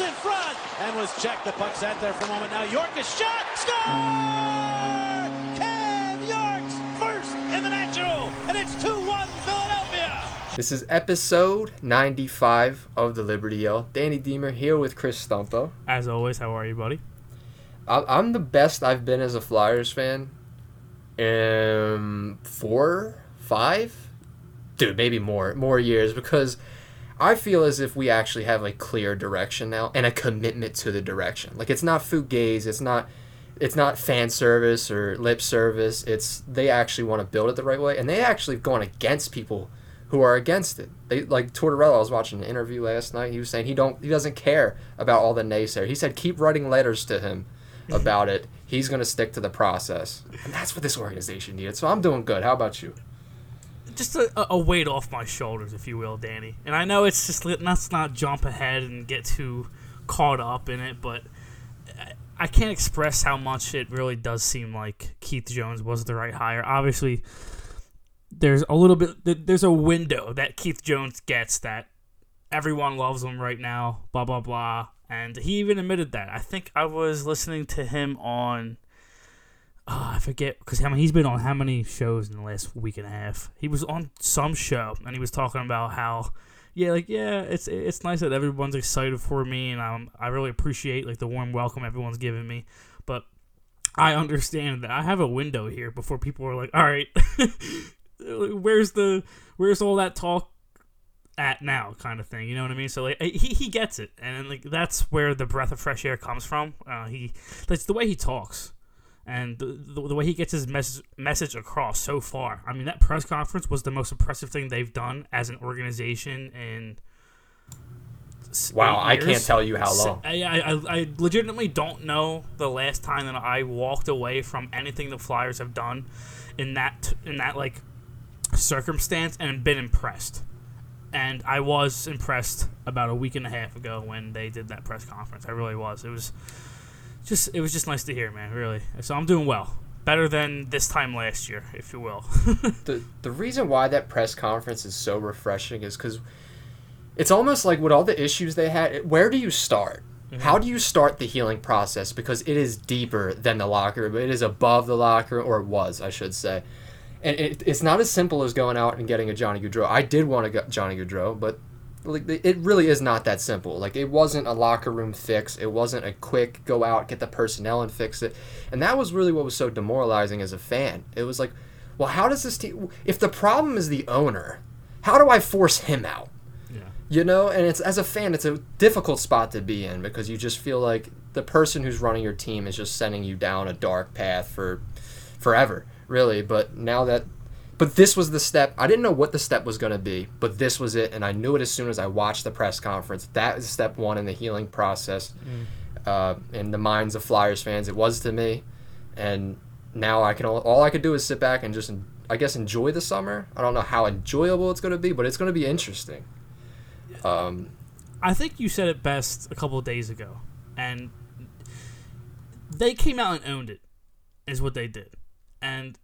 Is in front and was checked. The puck sat there for a moment. Now York is shot. Score! Kev York's first in the National, and it's 2-1 Philadelphia. This is episode 95 of the Liberty Yell. Danny Deemer here with Chris Stumpo. As always, how are you, buddy? I- I'm the best I've been as a Flyers fan in four, five, dude, maybe more, more years because I feel as if we actually have a clear direction now and a commitment to the direction. Like it's not fugazi, it's not it's not fan service or lip service. It's they actually want to build it the right way and they actually have gone against people who are against it. They like Tortorella. I was watching an interview last night. He was saying he don't he doesn't care about all the naysayers. He said keep writing letters to him about it. He's gonna stick to the process, and that's what this organization needed. So I'm doing good. How about you? Just a, a weight off my shoulders, if you will, Danny. And I know it's just let's not jump ahead and get too caught up in it, but I- I can't express how much it really does seem like Keith Jones was the right hire. Obviously, there's a little bit there's a window that Keith Jones gets that everyone loves him right now, blah blah blah. And he even admitted that. I think I was listening to him on oh, I forget because I mean, he's been on how many shows in the last week and a half. He was on some show and he was talking about how yeah, like yeah, it's it's nice that everyone's excited for me and um, I really appreciate like the warm welcome everyone's giving me, but I understand that I have a window here before people are like, all right, where's the where's all that talk at now? kind of thing you know what i mean? So like he, he gets it and like that's where the breath of fresh air comes from. Uh, he that's the way he talks and the, the, the way he gets his message message across so far i mean that press conference was the most impressive thing they've done as an organization in s- Wow, I can't tell you how long. I, I, I- I legitimately don't know the last time that I walked away from anything the Flyers have done in that in that like circumstance and been impressed. And I was impressed about a week and a half ago when they did that press conference. I really was. It was just it was just nice to hear, man. Really. So I'm doing well. Better than this time last year, if you will. the the reason why that press conference is so refreshing is because it's almost like with all the issues they had. Where do you start? Mm-hmm. How do you start the healing process? Because it is deeper than the locker room. It is above the locker room, or it was, I should say. And it, it's not as simple as going out and getting a Johnny Gaudreau. I did want to get Johnny Gaudreau, but like it really is not that simple. Like it wasn't a locker room fix. It wasn't a quick go out get the personnel and fix it. And that was really what was so demoralizing as a fan. It was like, well, how does this team? If the problem is the owner, how do I force him out? yeah. You know, and it's as a fan, it's a difficult spot to be in because you just feel like the person who's running your team is just sending you down a dark path for forever, really. But now that, but this was the step. I didn't know what the step was going to be, but this was it, and I knew it as soon as I watched the press conference. That is step one in the healing process, uh, in the minds of Flyers fans. It was to me, and now I can all, all I could do is sit back and just, I guess, enjoy the summer. I don't know how enjoyable it's going to be, but it's going to be interesting. Um, I think you said it best a couple of days ago, and they came out and owned it, is what they did, and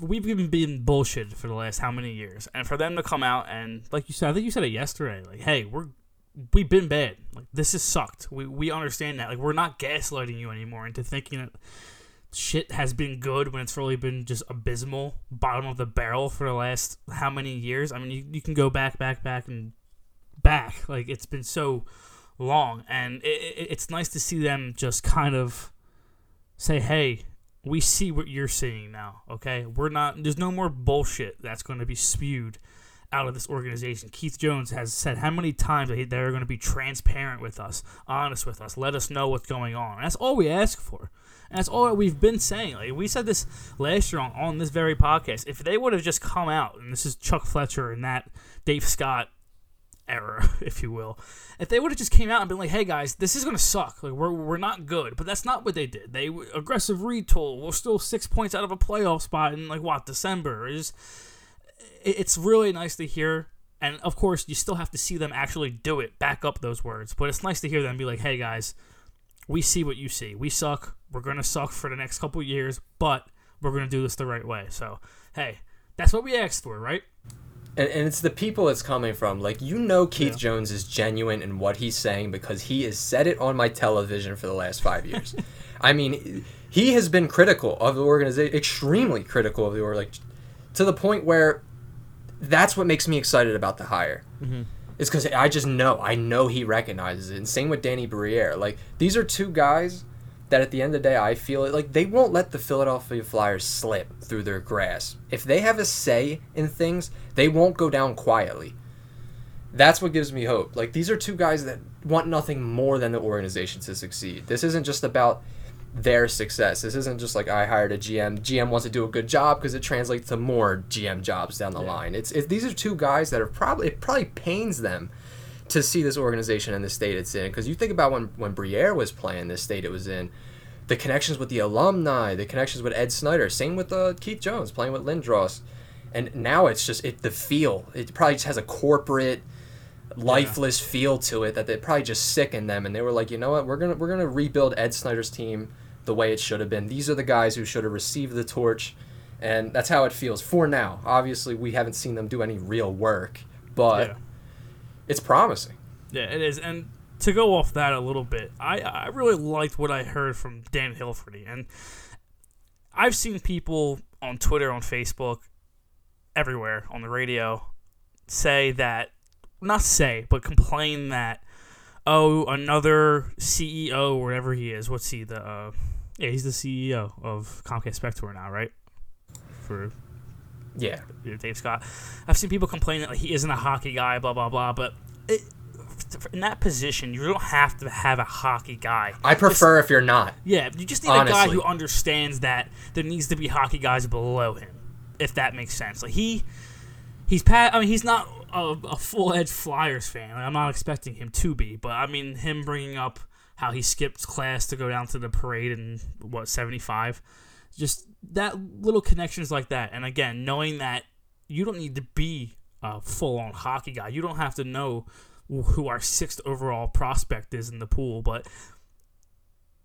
we've been being bullshit for the last how many years, and for them to come out and like you said, I think you said it yesterday, like, hey, we're we've been bad, like this has sucked. We we understand that, like we're not gaslighting you anymore into thinking that shit has been good when it's really been just abysmal, bottom of the barrel for the last how many years. I mean, you, you can go back, back, back, and back. Like it's been so long, and it, it, it's nice to see them just kind of say, "Hey, we see what you're seeing now. Okay, we're not. There's no more bullshit that's going to be spewed." Out of this organization, Keith Jones has said how many times they- they're going to be transparent with us, honest with us, let us know what's going on. That's all we ask for. That's all we've been saying. Like we said this last year on, on this very podcast. If they would have just come out, and this is Chuck Fletcher and that Dave Scott era, if you will, if they would have just came out and been like, "Hey guys, this is gonna suck. Like we're we're not good," but that's not what they did. They aggressive retool. We're still six points out of a playoff spot in like what December. is. it- it's really nice to hear. And of course, you still have to see them actually do it, back up those words. But it's nice to hear them be like, "Hey guys, we see what you see. We suck. We're gonna suck for the next couple years, but we're gonna do this the right way." So, hey, that's what we asked for, right? And, and it's the people it's coming from. Like you know, Keith Yeah. Jones is genuine in what he's saying because he has said it on my television for the last five years. I mean, he has been critical of the organization, extremely critical of the org, like to the point where that's what makes me excited about the hire. Mm-hmm. Is because I just know, I know he recognizes it. And same with Danny Briere. Like these are two guys that at the end of the day, I feel it like they won't let the Philadelphia Flyers slip through their grasp. If they have a say in things, they won't go down quietly. That's what gives me hope. Like these are two guys that want nothing more than the organization to succeed. This isn't just about their success. This isn't just like I hired a GM. GM wants to do a good job because it translates to more GM jobs down the line. It's it, these are two guys that are probably it probably pains them to see this organization and the state it's in. Because you think about when when Briere was playing, the state it was in, the connections with the alumni, the connections with Ed Snider, same with uh, Keith Jones playing with Lindros, and now it's just it the feel. It probably just has a corporate, lifeless feel to it that they probably just sickened them, and they were like, you know what, we're gonna we're gonna rebuild Ed Snider's team the way it should have been. These are the guys who should have received the torch. And that's how it feels for now. Obviously, we haven't seen them do any real work, but Yeah. It's promising. Yeah, it is. And to go off that a little bit, I, I really liked what I heard from Dan Hilferty. And I've seen people on Twitter, on Facebook, everywhere, on the radio, say that, not say, but complain that, oh, another CEO, whatever he is, what's he, the, uh, yeah, he's the CEO of Comcast Spectacor now, right? For Yeah. you know, Dave Scott. I've seen people complain that like, he isn't a hockey guy, blah blah blah. But it, in that position, you don't have to have a hockey guy. I prefer if you're not. Yeah, you just need a guy who understands that there needs to be hockey guys below him, if that makes sense. Like he, he's pat. I mean, he's not a, a full edged Flyers fan. Like, I'm not expecting him to be, but I mean, him bringing up how he skipped class to go down to the parade in what 75, just that little connections like that. And again, knowing that you don't need to be a full on hockey guy. You don't have to know who our sixth overall prospect is in the pool, but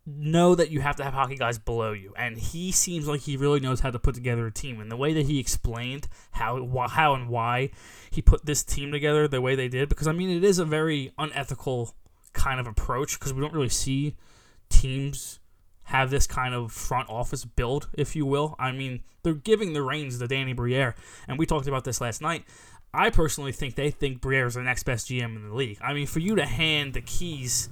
know that you have to have hockey guys below you. And he seems like he really knows how to put together a team. And the way that he explained how how and why he put this team together the way they did, because I mean it is a very unethical kind of approach because we don't really see teams have this kind of front office build, if you will. I mean, they're giving the reins to Danny Briere, and we talked about this last night. I personally think they think Briere is the next best GM in the league. I mean, for you to hand the keys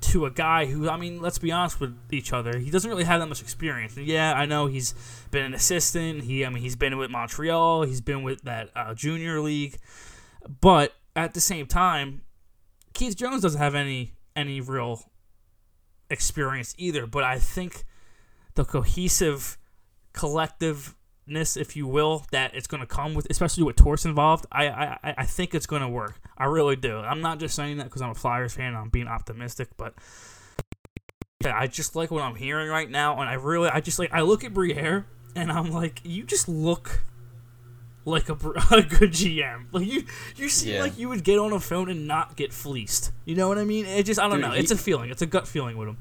to a guy who, I mean, let's be honest with each other, he doesn't really have that much experience. Yeah, I know he's been an assistant. He, I mean, he's been with Montreal. He's been with that uh, junior league, but at the same time, Keith Jones doesn't have any any real experience either. But I think the cohesive collectiveness, if you will, that it's going to come with, especially with Torts involved, I I, I- think it's going to work. I really do. I'm not just saying that because I'm a Flyers fan. I'm being optimistic, but I just like what I'm hearing right now, and I really, I just like, I look at Briere and I'm like, you just look like a, a good GM. Like you, you seem Yeah. like you would get on a phone and not get fleeced. You know what I mean? It just, I don't Dude, know. he- it's a feeling. It's a gut feeling with him.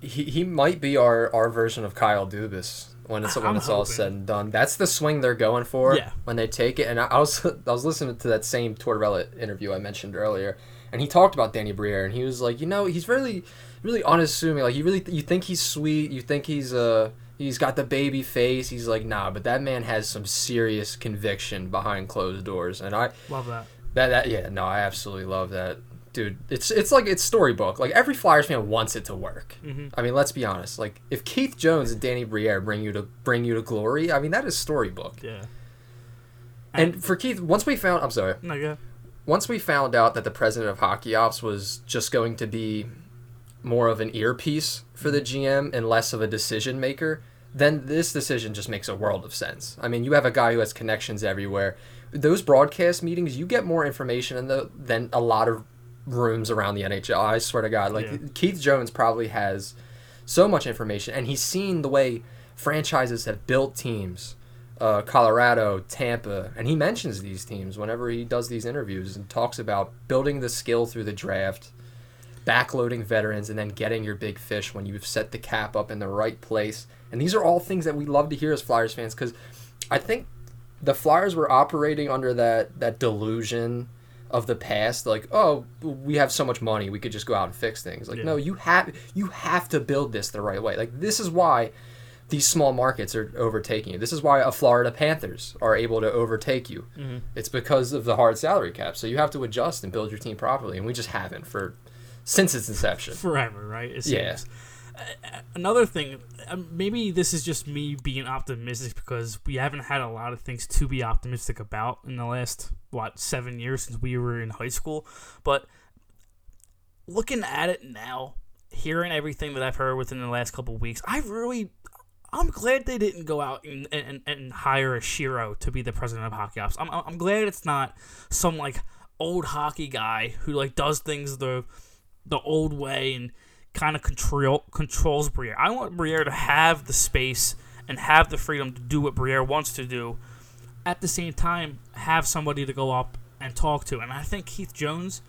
He, he might be our, our version of Kyle Dubas when it's when I'm it's all said and done. That's the swing they're going for Yeah. when they take it. And I, I was I was listening to that same Tortorella interview I mentioned earlier, and he talked about Danny Briere, and he was like, you know, he's really really unassuming. Like you really you think he's sweet, you think he's uh he's got the baby face. He's like, nah, but that man has some serious conviction behind closed doors, and I Love that. that that yeah no I absolutely love that dude. It's it's like it's storybook. Like every Flyers fan wants it to work. Mm-hmm. I mean, let's be honest. Like if Keith Jones and Danny Briere bring you to bring you to glory, I mean that is storybook. Yeah. And for Keith, once we found, I'm sorry, No, yeah. once we found out that the president of hockey ops was just going to be more of an earpiece for the mm-hmm. GM and less of a decision maker, then this decision just makes a world of sense. I mean, you have a guy who has connections everywhere. Those broadcast meetings, you get more information in the, than a lot of rooms around the NHL. I swear to God, like Yeah. Keith Jones probably has so much information, and he's seen the way franchises have built teams. Uh, Colorado, Tampa, and he mentions these teams whenever he does these interviews and talks about building the skill through the draft, backloading veterans, and then getting your big fish when you've set the cap up in the right place. And these are all things that we love to hear as Flyers fans because I think the Flyers were operating under that that delusion of the past like oh we have so much money we could just go out and fix things like Yeah. no you have you have to build this the right way like this is why these small markets are overtaking you this is why a Florida Panthers are able to overtake you Mm-hmm. it's because of the hard salary cap so you have to adjust and build your team properly and we just haven't for since its inception forever, right? It Yeah. Uh, Another thing, um, maybe this is just me being optimistic because we haven't had a lot of things to be optimistic about in the last what seven years since we were in high school. But looking at it now, hearing everything that I've heard within the last couple weeks, I really. I'm glad they didn't go out and, and, and hire a Shiro to be the president of hockey ops. I'm, I'm glad it's not some like old hockey guy who like does things the the old way and kind of control controls Briere. I want Briere to have the space and have the freedom to do what Briere wants to do. At the same time, have somebody to go up and talk to. And I think Keith Jones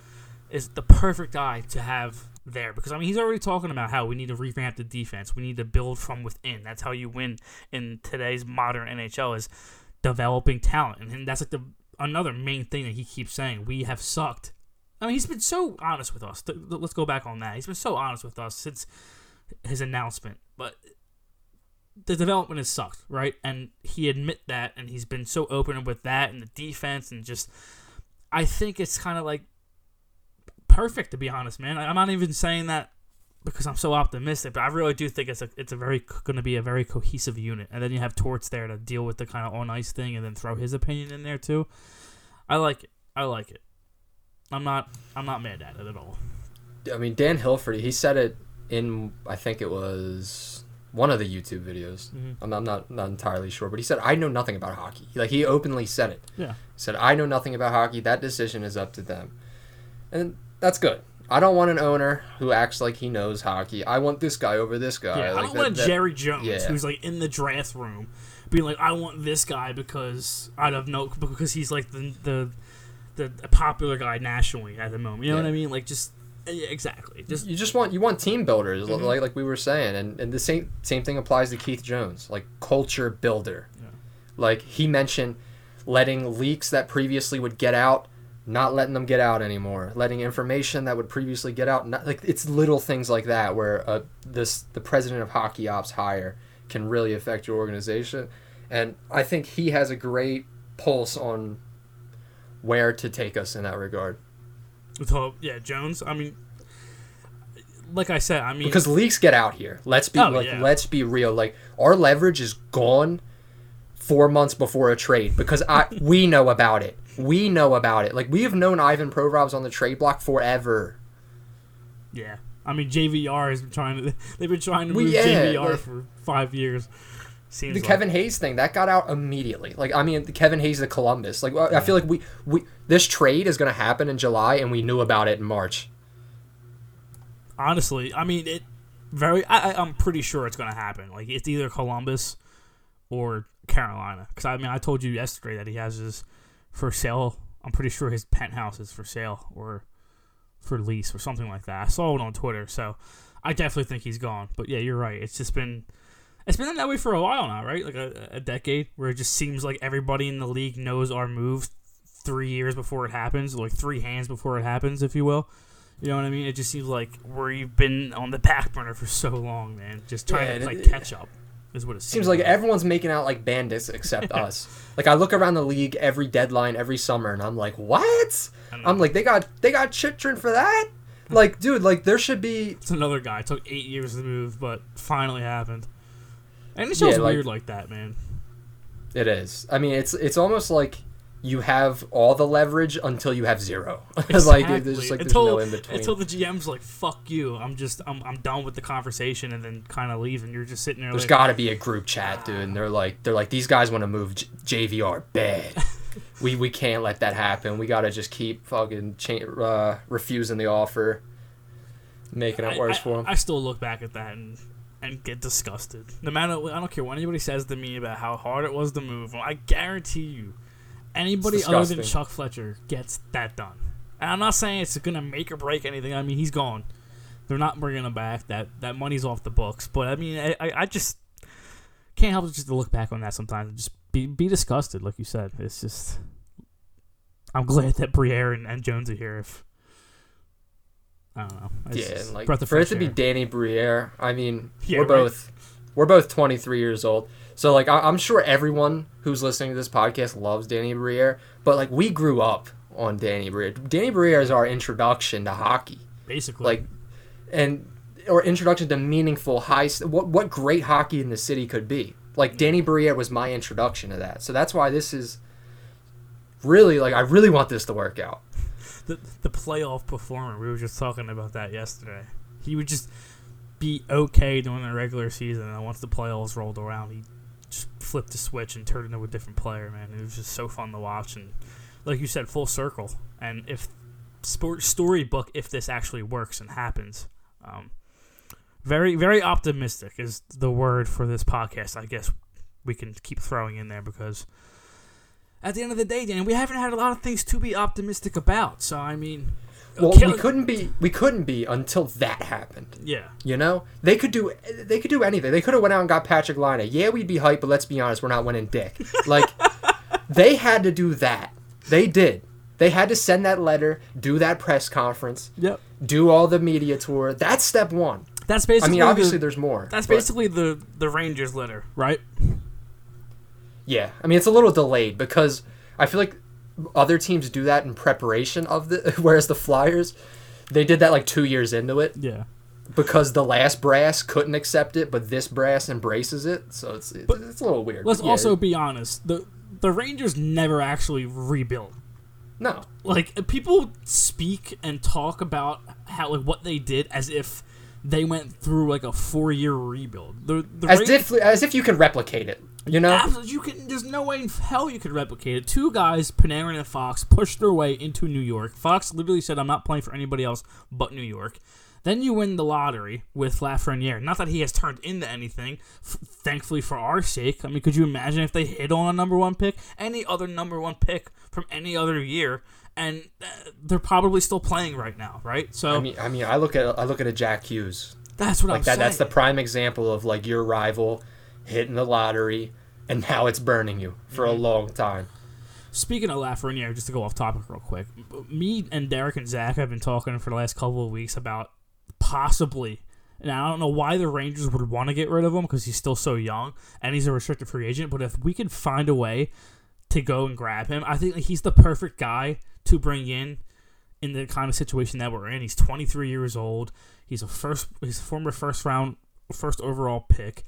is the perfect guy to have there because I mean he's already talking about how we need to revamp the defense. We need to build from within. That's how you win in today's modern NHL is developing talent. And that's like the another main thing that he keeps saying. We have sucked I mean, he's been so honest with us. Let's go back on that. He's been so honest with us since his announcement. But the development has sucked, right? And he admit that, and he's been so open with that and the defense, and just I think it's kind of like perfect to be honest, man. I'm not even saying that because I'm so optimistic, but I really do think it's a it's a very going to be a very cohesive unit. And then you have Torts there to deal with the kind of on ice thing, and then throw his opinion in there too. I like it. I like it. I'm not I'm not mad at it at all. I mean, Dan Hilferty, he said it in, I think it was one of the YouTube videos. Mhm. I'm, not, I'm not not entirely sure, but he said, "I know nothing about hockey." Like he openly said it. Yeah. He said, "I know nothing about hockey. That decision is up to them," and that's good. I don't want an owner who acts like he knows hockey. I want this guy over this guy. Yeah, I don't that- want a that- Jerry Jones yeah. who's like in the draft room, being like, "I want this guy because I don't know because he's like the the the popular guy nationally at the moment." You know what I mean? Like just yeah, exactly. Just you just want you want team builders Mhm. like like we were saying and, and the same same thing applies to Keith Jones like culture builder Yeah. like he mentioned letting leaks that previously would get out not letting them get out anymore letting information that would previously get out not, like it's little things like that where uh, this the president of hockey ops hire can really affect your organization and I think he has a great pulse on where to take us in that regard with hope. Yeah, Jones. I mean, like I said, I mean, because leaks get out here. Let's be Oh, like yeah. let's be real. Like our leverage is gone four months before a trade because I we know about it. We know about it. Like we have known Ivan Provorov's on the trade block forever. yeah. I mean, JVR has been trying to. They've been trying to move yeah, JVR like- for five years. Seems The like. Kevin Hayes thing that got out immediately. Like I mean, the Kevin Hayes to Columbus. Like I feel like we we this trade is going to happen in July and we knew about it in March. honestly, I mean, it very. I, I- I'm pretty sure it's going to happen. Like it's either Columbus or Carolina. Because I mean, I told you yesterday that he has his for sale. I'm pretty sure his penthouse is for sale or for lease or something like that. I saw it on Twitter, so I definitely think he's gone. But yeah, you're right. It's just been. It's been that way for a while now, right? Like a, a decade, where it just seems like everybody in the league knows our move three years before it happens, like three hands before it happens, if you will. You know what I mean? It just seems like we've been on the back burner for so long, man. Just trying Yeah, to like it- catch up is what it Seems like everyone's making out like bandits except us. Like I look around the league every deadline every summer and I'm like, "What?" I'm like, "They got they got Chychrun for that?" Like, dude, like there should be It's another guy. It took eight years to move, but finally happened. And it's just Yeah, like- weird like that, man. It is. I mean, it's it's almost like you have all the leverage until you have zero. like there's just like until, no in between. until the GM's like, "Fuck you," I'm just, I'm, I'm done with the conversation, and then kind of leave, and you're just sitting there There's like, got to be a group chat, dude. And they're like, they're like, these guys want to move J- JVR bad. we we can't let that happen. We got to just keep fucking cha- uh, refusing the offer, making it I- worse I, for them. I still look back at that and and get disgusted. No matter, I don't care what anybody says to me about how hard it was to move. I guarantee you, anybody other than. Chuck Fletcher gets that done. And I'm not saying it's gonna make or break anything. I mean, he's gone. They're not bringing him back. That that money's off the books. But I mean, I, I, I just can't help but just to look back on that sometimes and just be be disgusted, like you said. It's just I'm glad that Briere and, and Jones are here. If I don't know, It's yeah, and like breath of for it to be. Danny Briere, I mean, Yeah, we're right. both we're both 23 years old. So like I- I'm sure everyone who's listening to this podcast loves Danny Briere, but like we grew up on Danny Briere. Danny Briere is our introduction to hockey. basically Like and or introduction to meaningful high what what great hockey in the city could be. Like Danny Briere was my introduction to that. So that's why this is really like I really want this to work out. The the playoff performer. We were just talking about that yesterday. He would just be okay during the regular season, and once the playoffs rolled around, he just flipped the switch and turned into a different player. Man, it was just so fun to watch, and like you said, full circle. And if sport storybook, if this actually works and happens, um, very very optimistic is the word for this podcast. I guess we can keep throwing in there because at the end of the day, Dan, we haven't had a lot of things to be optimistic about. So I mean, Well, kill- we couldn't be we couldn't be until that happened. Yeah, You know, they could do they could do anything. They could have went out and got Patrik Laine. Yeah, we'd be hyped, but let's be honest, we're not winning dick. Like they had to do that. They did. They had to send that letter, do that press conference, yep. do all the media tour. That's step one. That's basically. I mean, obviously the, there's more. that's but- basically the the Rangers letter, right? Yeah, I mean it's a little delayed because I feel like other teams do that in preparation of the, whereas the Flyers, they did that like two years into it Yeah. because the last brass couldn't accept it, but this brass embraces it. So it's it's, it's a little weird. Let's Yeah, also be honest. the The Rangers never actually rebuilt. no. Like people speak and talk about how like what they did as if they went through like a four year rebuild. The, the As Rangers- if as if you can replicate it, you know? Absolutely, you can. There's no way in hell you could replicate it. Two guys, Panarin and Fox, pushed their way into New York. Fox literally said, "I'm not playing for anybody else but New York." Then you win the lottery with Lafreniere. Not that he has turned into anything. F- thankfully for our sake. I mean, could you imagine if they hit on a number one pick, any other number one pick from any other year, and uh, they're probably still playing right now, right? So I mean, I mean, I look at I look at a Jack Hughes that's what like I'm that. saying. That's the prime example of like your rival hitting the lottery, and now it's burning you for Mm-hmm. a long time. Speaking of Lafreniere, just to go off topic real quick, me and Derek and Zach have been talking for the last couple of weeks about possibly, and I don't know why the Rangers would want to get rid of him because he's still so young and he's a restricted free agent. But if we can find a way to go and grab him, I think he's the perfect guy to bring in in the kind of situation that we're in. He's 23 years old. He's a first, he's a former first round, first overall pick.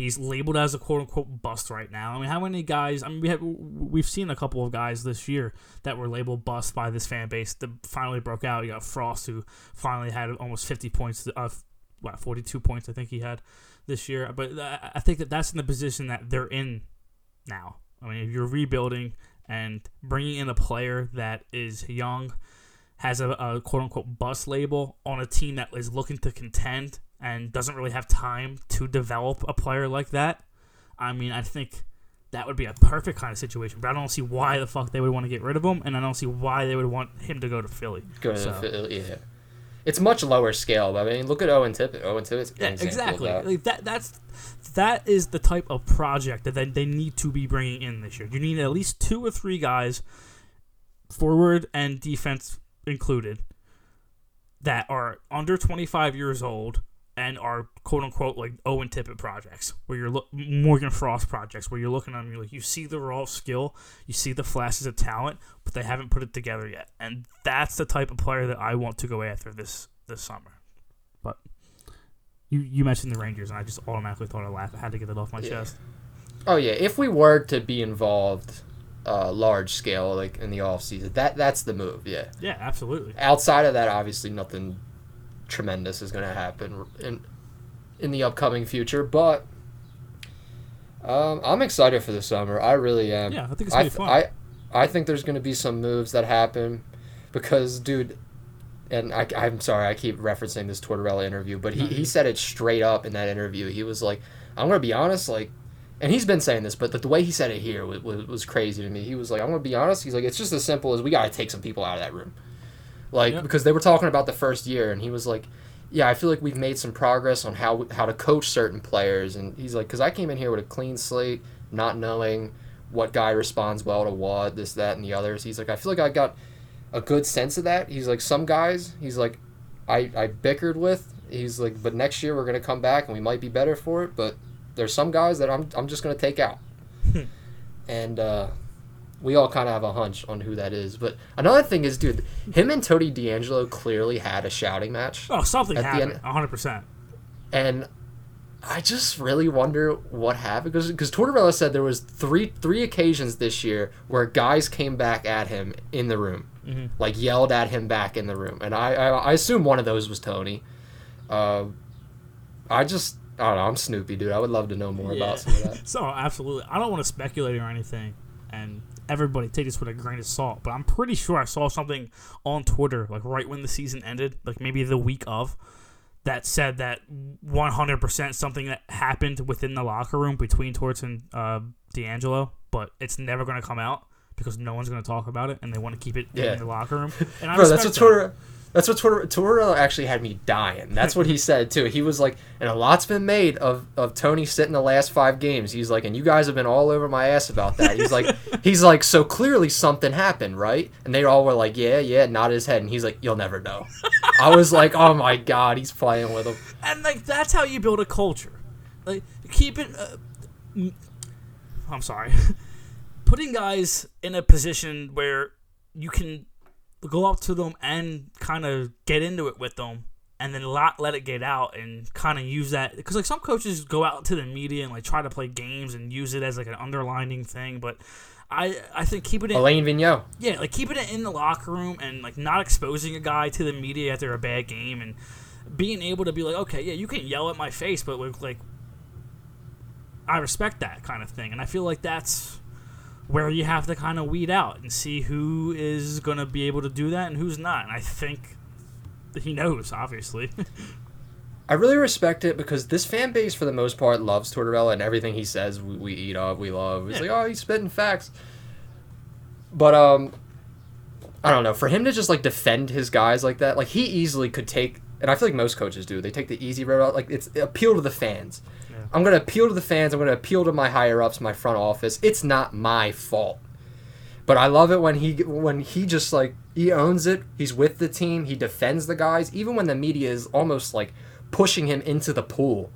He's labeled as a quote unquote bust right now. I mean, how many guys? I mean, we have we've seen a couple of guys this year that were labeled bust by this fan base that finally broke out. You got Frost, who finally had almost 50 points, uh, what 42 points I think he had this year. But I I think that that's in the position that they're in now. I mean, if you're rebuilding and bringing in a player that is young, has a, a quote unquote bust label on a team that is looking to contend and doesn't really have time to develop a player like that, I mean, I think that would be a perfect kind of situation. But I don't see why the fuck they would want to get rid of him, and I don't see why they would want him to go to Philly. Go to So- Philly, yeah. It's much lower scale. But I mean, look at Owen Tippett. Owen Tippett's Yeah, exactly. That. Like that that's that is the type of project that they, they need to be bringing in this year. You need at least two or three guys, forward and defense included, that are under 25 years old and are quote unquote like Owen Tippett projects, where you're look Morgan Frost projects, where you're looking at them, you're like you see the raw skill, you see the flashes of talent, but they haven't put it together yet, and that's the type of player that I want to go after this this summer. But you you mentioned the Rangers, and I just automatically thought I laughed. I had to get it off my Yeah. chest. Oh yeah, if we were to be involved, uh, large scale like in the off season, that that's the move. Yeah. Yeah, absolutely. Outside of that, obviously nothing tremendous is going to happen in in the upcoming future. But um, I'm excited for the summer. I really am. Yeah, I think it's I, gonna be th- fun. I I think there's going to be some moves that happen because, dude. And I, I'm sorry, I keep referencing this Tortorella interview, but he, he said it straight up in that interview. He was like, I'm going to be honest, like, and he's been saying this, but the, the way he said it here was, was, was crazy to me. He was like, I'm going to be honest. He's like, it's just as simple as we got to take some people out of that room. Like, because they were talking about the first year, and he was like, yeah, I feel like we've made some progress on how how to coach certain players. And he's like, because I came in here with a clean slate, not knowing what guy responds well to what, this, that, and the others. He's like, I feel like I got a good sense of that. He's like, some guys, he's like, I, I bickered with. He's like, but next year we're gonna come back and we might be better for it. But there's some guys that I'm I'm just gonna take out. and uh, we all kind of have a hunch on who that is. But another thing is, dude, him and Tony DeAngelo clearly had a shouting match. Oh, something At the happened. end- hundred percent. and I just really wonder what happened because because Tortorella said there was three three occasions this year where guys came back at him in the room, like yelled at him back in the room, and I I, I assume one of those was Tony. Uh, I just I don't know. I'm Snoopy, dude. I would love to know more about some of that. So absolutely, I don't want to speculate or anything, and everybody take this with a grain of salt. But I'm pretty sure I saw something on Twitter, like right when the season ended, like maybe the week of, that said that 100% something that happened within the locker room between Torts and uh, DeAngelo, but it's never going to come out because no one's going to talk about it, and they want to keep it Yeah. in the locker room. And I Bro, that's what respect that. That's what Tortorella, Tortorella actually had me dying. That's what he said too. He was like, and a lot's been made of, of Tony sitting the last five games. He's like, and you guys have been all over my ass about that. He's like, he's like, so clearly something happened, right? And they all were like, yeah, yeah, nod his head, and he's like, you'll never know. I was like, oh my god, he's playing with him. and like that's how you build a culture like keep it uh, m- i'm sorry putting guys in a position where you can go up to them and kind of get into it with them and then not let it get out and kind of use that because like some coaches go out to the media and like try to play games and use it as like an underlining thing but I, I think keeping it Alain Vigneault. yeah, like keeping it in the locker room and like not exposing a guy to the media after a bad game and being able to be like, okay, yeah, you can yell at my face, but like, I respect that kind of thing, and I feel like that's where you have to kind of weed out and see who is gonna be able to do that and who's not. And I think he knows, obviously. I really respect it because this fan base, for the most part, loves Tortorella and everything he says. We, we eat up, we love. It's Yeah. like, oh, he's spitting facts. But um, I don't know. For him to just like defend his guys like that, like he easily could take, and I feel like most coaches do. They take the easy road out. Like it's appeal to the fans. I'm gonna appeal to the fans. I'm gonna appeal to my higher ups, my front office. It's not my fault. But I love it when he when he just like he owns it. He's with the team. He defends the guys, even when the media is almost like pushing him into the pool.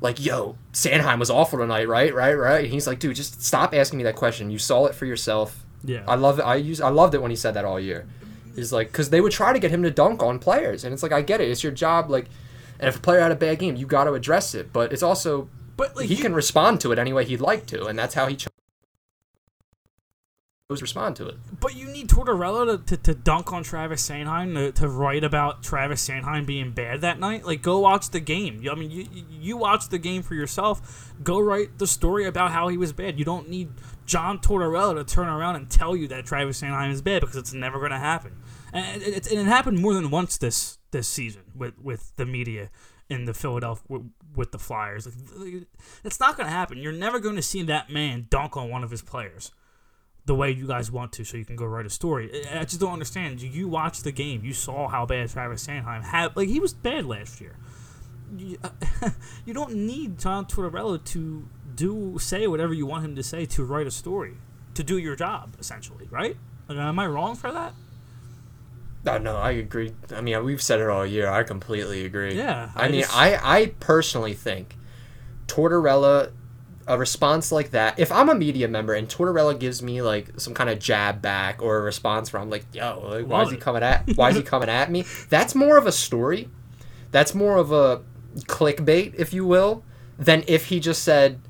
Like, yo, Sanheim was awful tonight, right? Right? Right? And he's like, dude, just stop asking me that question. You saw it for yourself. yeah, I love it. I use I loved it when he said that all year. He's like, because they would try to get him to dunk on players, and it's like I get it. It's your job. Like, and if a player had a bad game, you got to address it. But it's also but like he you- can respond to it any way he'd like to, and that's how he chose to respond to it. But you need Tortorella to, to, to dunk on Travis Sanheim to, to write about Travis Sanheim being bad that night. Like, go watch the game. You- I mean, you you watch the game for yourself. Go write the story about how he was bad. You don't need John Tortorella to turn around and tell you that Travis Sanheim is bad because it's never going to happen. And it, and it happened more than once this this season with with the media in the Philadelphia with, the Flyers. It's not going to happen. You're never going to see that man dunk on one of his players the way you guys want to, so you can go write a story. I just don't understand. You- watched the game. You saw how bad Travis Sanheim had. Like he was bad last year. You, uh, you don't need John Tortorella to do say whatever you want him to say to write a story, to do your job essentially, right? Like, am I wrong for that? No, no, I agree. I mean, we've said it all year. I completely agree. Yeah, I, I mean, just- I, I personally think Tortorella, a response like that. If I'm a media member and Tortorella gives me like some kind of jab back or a response where I'm like, yo, like, why is he coming at? Why is he coming at me? That's more of a story. That's more of a clickbait, if you will, than if he just said.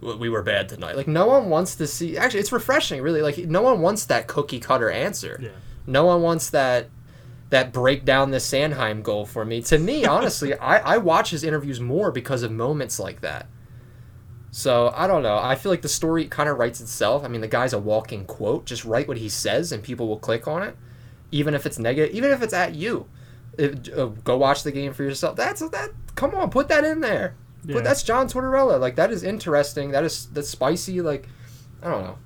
We were bad tonight. Like no one wants to see. Actually, it's refreshing, really. Like no one wants that cookie cutter answer. Yeah. No one wants that that break down the Sanheim goal for me. To me, honestly, I, I watch his interviews more because of moments like that. So I don't know. I feel like the story kind of writes itself. I mean, the guy's a walking quote. Just write what he says, and people will click on it, even if it's negative, even if it's at you. If, uh, go watch the game for yourself. That's that. Come on, put that in there. Yeah. But that's John Tortorella. Like that is interesting. That is that's spicy. Like I don't know.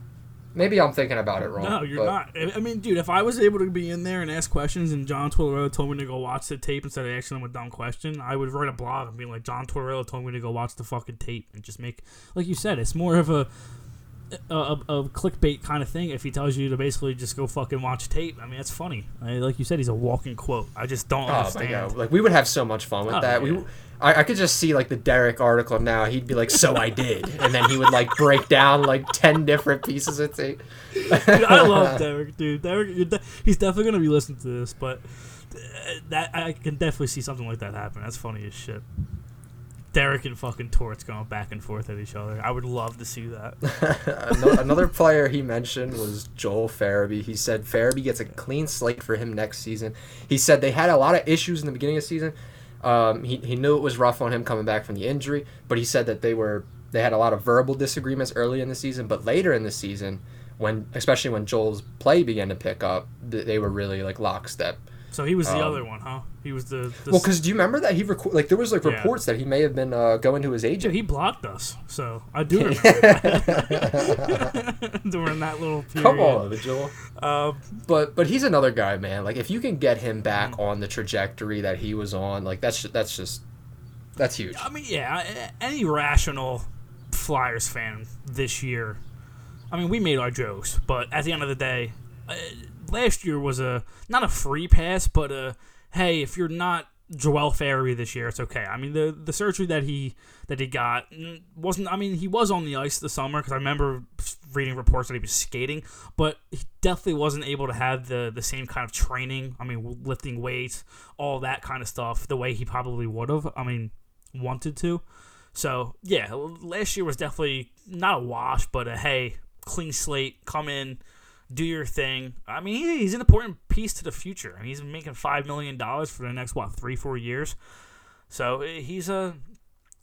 Maybe I'm thinking about it wrong. No, you're but- not. I mean, dude, if I was able to be in there and ask questions, and John Tortorella told me to go watch the tape instead of asking him a dumb question, I would write a blog and be like, John Tortorella told me to go watch the fucking tape and just make, like you said, it's more of a. a, a, a clickbait kind of thing if he tells you to basically just go fucking watch tape. I mean, that's funny. I, like you said, he's a walking quote. I just don't Oh understand. Like we would have so much fun with Oh, that. yeah. We, I, I could just see like the Derek article now. He'd be like, "So I did," and then he would like break down like ten different pieces of tape. Dude, I love Derek, dude. Derek, de- he's definitely gonna be listening to this, but uh, that I can definitely see something like that happen. That's funny as shit. Derek and fucking Torts going back and forth at each other. I would love to see that. Another player he mentioned was Joel Farabee. He said Farabee gets a clean slate for him next season. He said they had a lot of issues in the beginning of the season. Um, he, he knew it was rough on him coming back from the injury, but he said that they were they had a lot of verbal disagreements early in the season, but later in the season, when especially when Joel's play began to pick up, they were really like lockstep. So he was the Um, other one, huh? He was the, the Well, because do you remember that he reco- like there was like Yeah. reports that he may have been uh, going to his agent. he blocked us, so I do remember that during that little period. Come on, Joel. Um, But but he's another guy, man. Like if you can get him back Mm-hmm. on the trajectory that he was on, like that's that's just that's huge. I mean, yeah, any rational Flyers fan this year. I mean, we made our jokes, but at the end of the day, uh, last year was a not a free pass, but a hey, if you're not Joel Farabee this year, it's okay. I mean, the the surgery that he that he got wasn't. I mean, he was on the ice this summer because I remember reading reports that he was skating, but he definitely wasn't able to have the the same kind of training. I mean, lifting weights, all that kind of stuff, the way he probably would have. I mean, wanted to. So yeah, last year was definitely not a wash, but a hey, clean slate, come in, do your thing. I mean, he's an important piece to the future. I mean, he's making five million dollars for the next what three, four years. So eh, he's a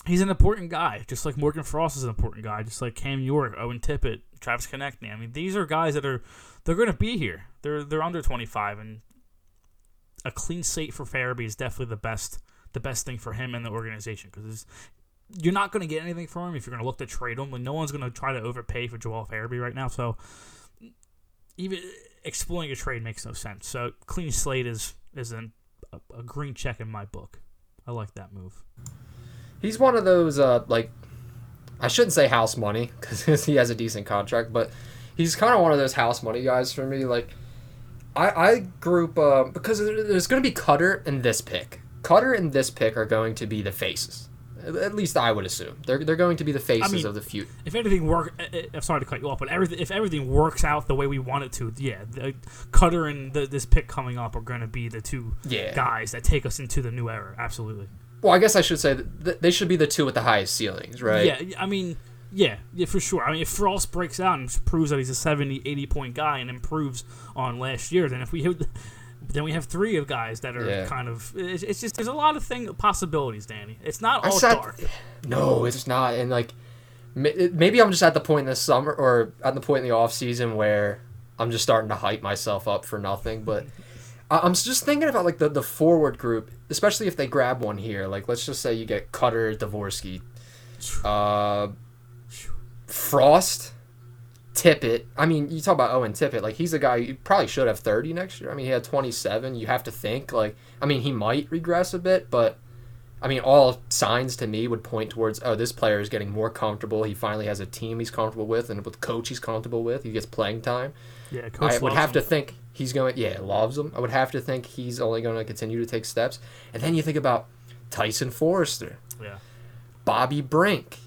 he's an important guy, just like Morgan Frost is an important guy, just like Cam York, Owen Tippett, Travis Konecny. I mean, these are guys that are they're going to be here. They're they're under twenty five, and a clean slate for Farabee is definitely the best the best thing for him and the organization because you're not going to get anything from him if you're going to look to trade him. Like no one's going to try to overpay for Joel Farabee right now. So even exploring a trade makes no sense. So clean slate is is an, a, a green check in my book. I like that move. He's one of those uh like I shouldn't say house money because he has a decent contract, but he's kind of one of those house money guys for me. Like I I group uh, because there's going to be Cutter and this pick. Cutter and this pick are going to be the faces. At least I would assume they're they're going to be the faces mean, of the future. If anything work, eh, eh, I'm sorry to cut you off, but everything if everything works out the way we want it to, yeah, the, Cutter and the, this pick coming up are going to be the two Yeah. guys that take us into the new era. Absolutely. Well, I guess I should say that they should be the two with the highest ceilings, right? Yeah, I mean, yeah, yeah, for sure. I mean, if Frost breaks out and proves that he's a 70, 80 point guy and improves on last year, then if we then we have three of guys that are Yeah. kind of. It's, it's just there's a lot of thing possibilities, Danny. It's not all sat- dark. No, it's not. And like, maybe I'm just at the point in the summer or at the point in the off season where I'm just starting to hype myself up for nothing. But I'm just thinking about like the the forward group, especially if they grab one here. Like, let's just say you get Cutter, Dvorsky, uh, Frost. Tippett. I mean, you talk about Owen Tippett. Like he's a guy you probably should have 30 next year. I mean, he had 27. You have to think like I mean, he might regress a bit, but I mean, all signs to me would point towards oh, this player is getting more comfortable. He finally has a team he's comfortable with and with coach he's comfortable with. He gets playing time. Yeah, coach I would have to think he's going yeah, loves him. I would have to think he's only going to continue to take steps. And then you think about Tyson Foerster, Yeah, Bobby Brink,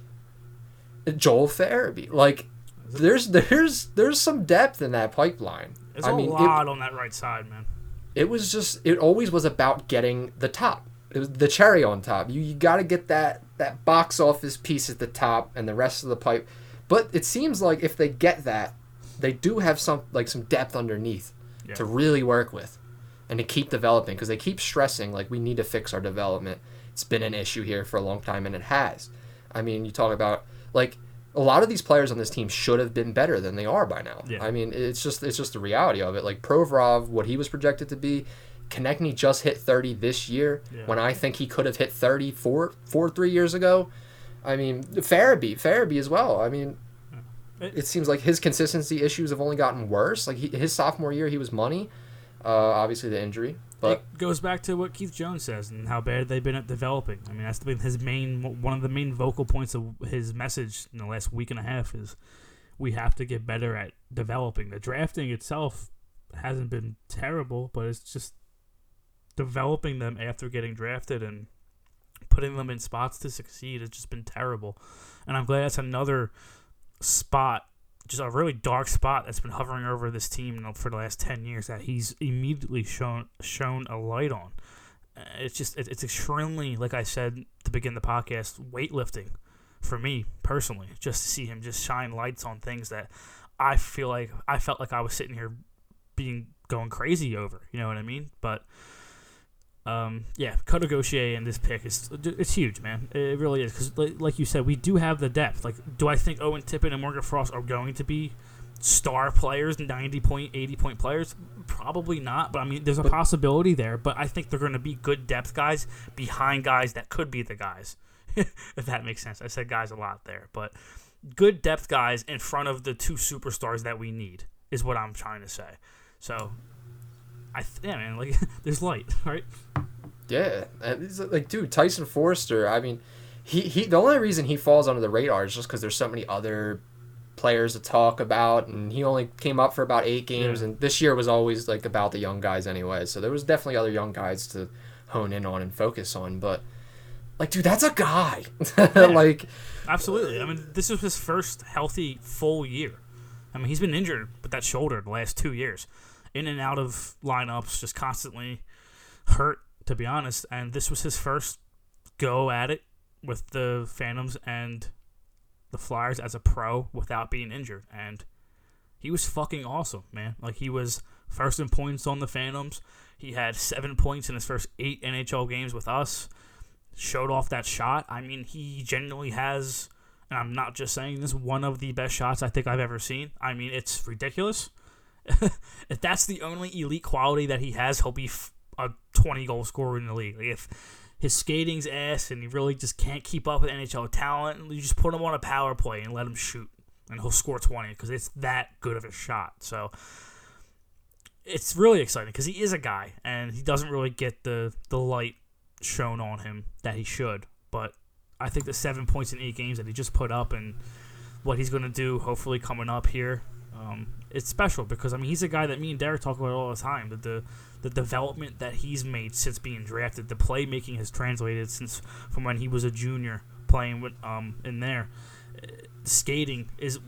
Joel Farabee. Like there's there's there's some depth in that pipeline. there's I a mean, it, lot on that right side, man. it was just it always was about getting the top. It was the cherry on top. You you got to get that that box office piece at the top and the rest of the pipe. But it seems like if they get that, they do have some like some depth underneath Yeah. to really work with and to keep developing because they keep stressing like we need to fix our development. It's been an issue here for a long time and it has. I mean, you talk about like a lot of these players on this team should have been better than they are by now. Yeah. I mean, it's just it's just the reality of it. Like Provorov, what he was projected to be, Konecny just hit 30 this year Yeah. when I think he could have hit 30 four, four three years ago. I mean, Farabee, Farabee as well. I mean, It- it seems like his consistency issues have only gotten worse. Like he, his sophomore year, he was money. Uh, obviously the injury, but it goes back to what Keith Jones says and how bad they've been at developing. I mean, that's been his main one of the main vocal points of his message in the last week and a half is we have to get better at developing. The drafting itself hasn't been terrible, but it's just developing them after getting drafted and putting them in spots to succeed has just been terrible. And I'm glad that's another spot, just a really dark spot that's been hovering over this team for the last 10 years that he's immediately shown shown a light on. Uh, It's just it- it's extremely like I said to begin the podcast, weightlifting for me personally, just to see him just shine lights on things that I feel like I felt like I was sitting here being going crazy over. You know what I mean? But um, yeah, Cutter Gauthier and this pick is it's huge, man. It really is because, like, like you said, we do have the depth. Like, do I think Owen Tippett and Morgan Frost are going to be star players, ninety point, eighty point players? Probably not. But I mean, there's a possibility there. But I think they're going to be good depth guys behind guys that could be the guys. if that makes sense. I said guys a lot there, but good depth guys in front of the two superstars that we need is what I'm trying to say. So, I th- yeah, man, like there's light, right? Yeah, and it's like, dude, Tyson Foerster. I mean, he, he the only reason he falls under the radar is just because there's so many other players to talk about, and he only came up for about eight games, Yeah. and this year was always like about the young guys anyway. So there was definitely other young guys to hone in on and focus on, but. Like, dude, that's a guy. like, Absolutely. I mean, this is his first healthy full year. I mean, he's been injured with that shoulder the last two years, in and out of lineups, just constantly hurt. To be honest, and this was his first go at it with the Phantoms and the Flyers as a pro without being injured, and he was fucking awesome, man. Like he was first in points on the Phantoms. He had seven points in his first eight NHL games with us showed off that shot. I mean, he genuinely has, and I'm not just saying this, one of the best shots I think I've ever seen. I mean, it's ridiculous. if that's the only elite quality that he has, he'll be a 20 goal scorer in the league. Like if his skating's ass and he really just can't keep up with NHL talent, you just put him on a power play and let him shoot, and he'll score 20 because it's that good of a shot. So it's really exciting because he is a guy and he doesn't really get the the light shown on him that he should. But I think the seven points in eight games that he just put up and what he's going to do, hopefully coming up here, um, it's special because I mean he's a guy that me and Derek talk about all the time. The, the the development that he's made since being drafted, the playmaking has translated since from when he was a junior playing with um in there. Skating is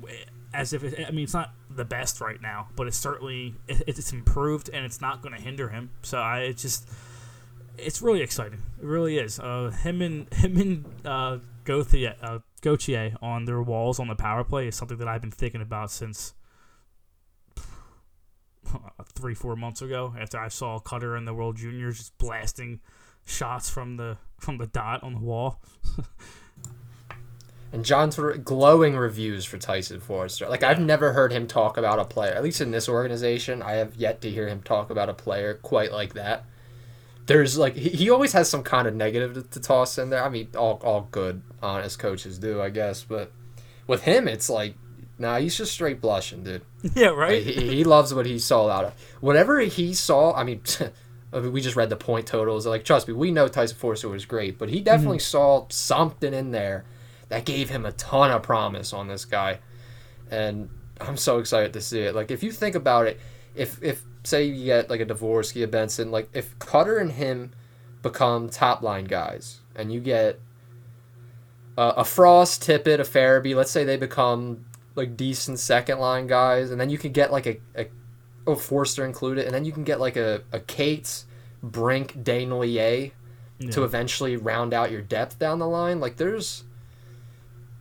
as if it, I mean it's not the best right now, but it's certainly it, it's improved and it's not going to hinder him. So I it's just it's really exciting. It really is. Uh, him and him and uh, Gauthier, uh, Gauthier on their walls on the power play is something that I've been thinking about since three four months ago. After I saw Cutter in the World Juniors just blasting shots from the from the dot on the wall. and John's re- glowing reviews for Tyson Foerster. Like, I've never heard him talk about a player, at least in this organization, I have yet to hear him talk about a player quite like that. There's like he, he always has some kind of negative to, to toss in there. I mean, all all good, honest coaches do, I guess. But with him, it's like, nah, he's just straight blushing, dude. yeah, right. He, he loves what he saw out of whatever he saw. I mean, I mean, we just read the point totals. Like, trust me, we know Tyson Foerster was great, but he definitely saw something in there that gave him a ton of promise on this guy, and I'm so excited to see it. Like, if you think about it, if if say you get like a Dvorsky, a Benson, like if Cutter and him become top line guys, and you get uh, a Frost, Tippett, a Farabee, let's say they become like decent second line guys, and then you can get like a, a oh Foerster included, and then you can get like a, a Cates, Brink, Desnoyers to eventually round out your depth down the line. Like there's,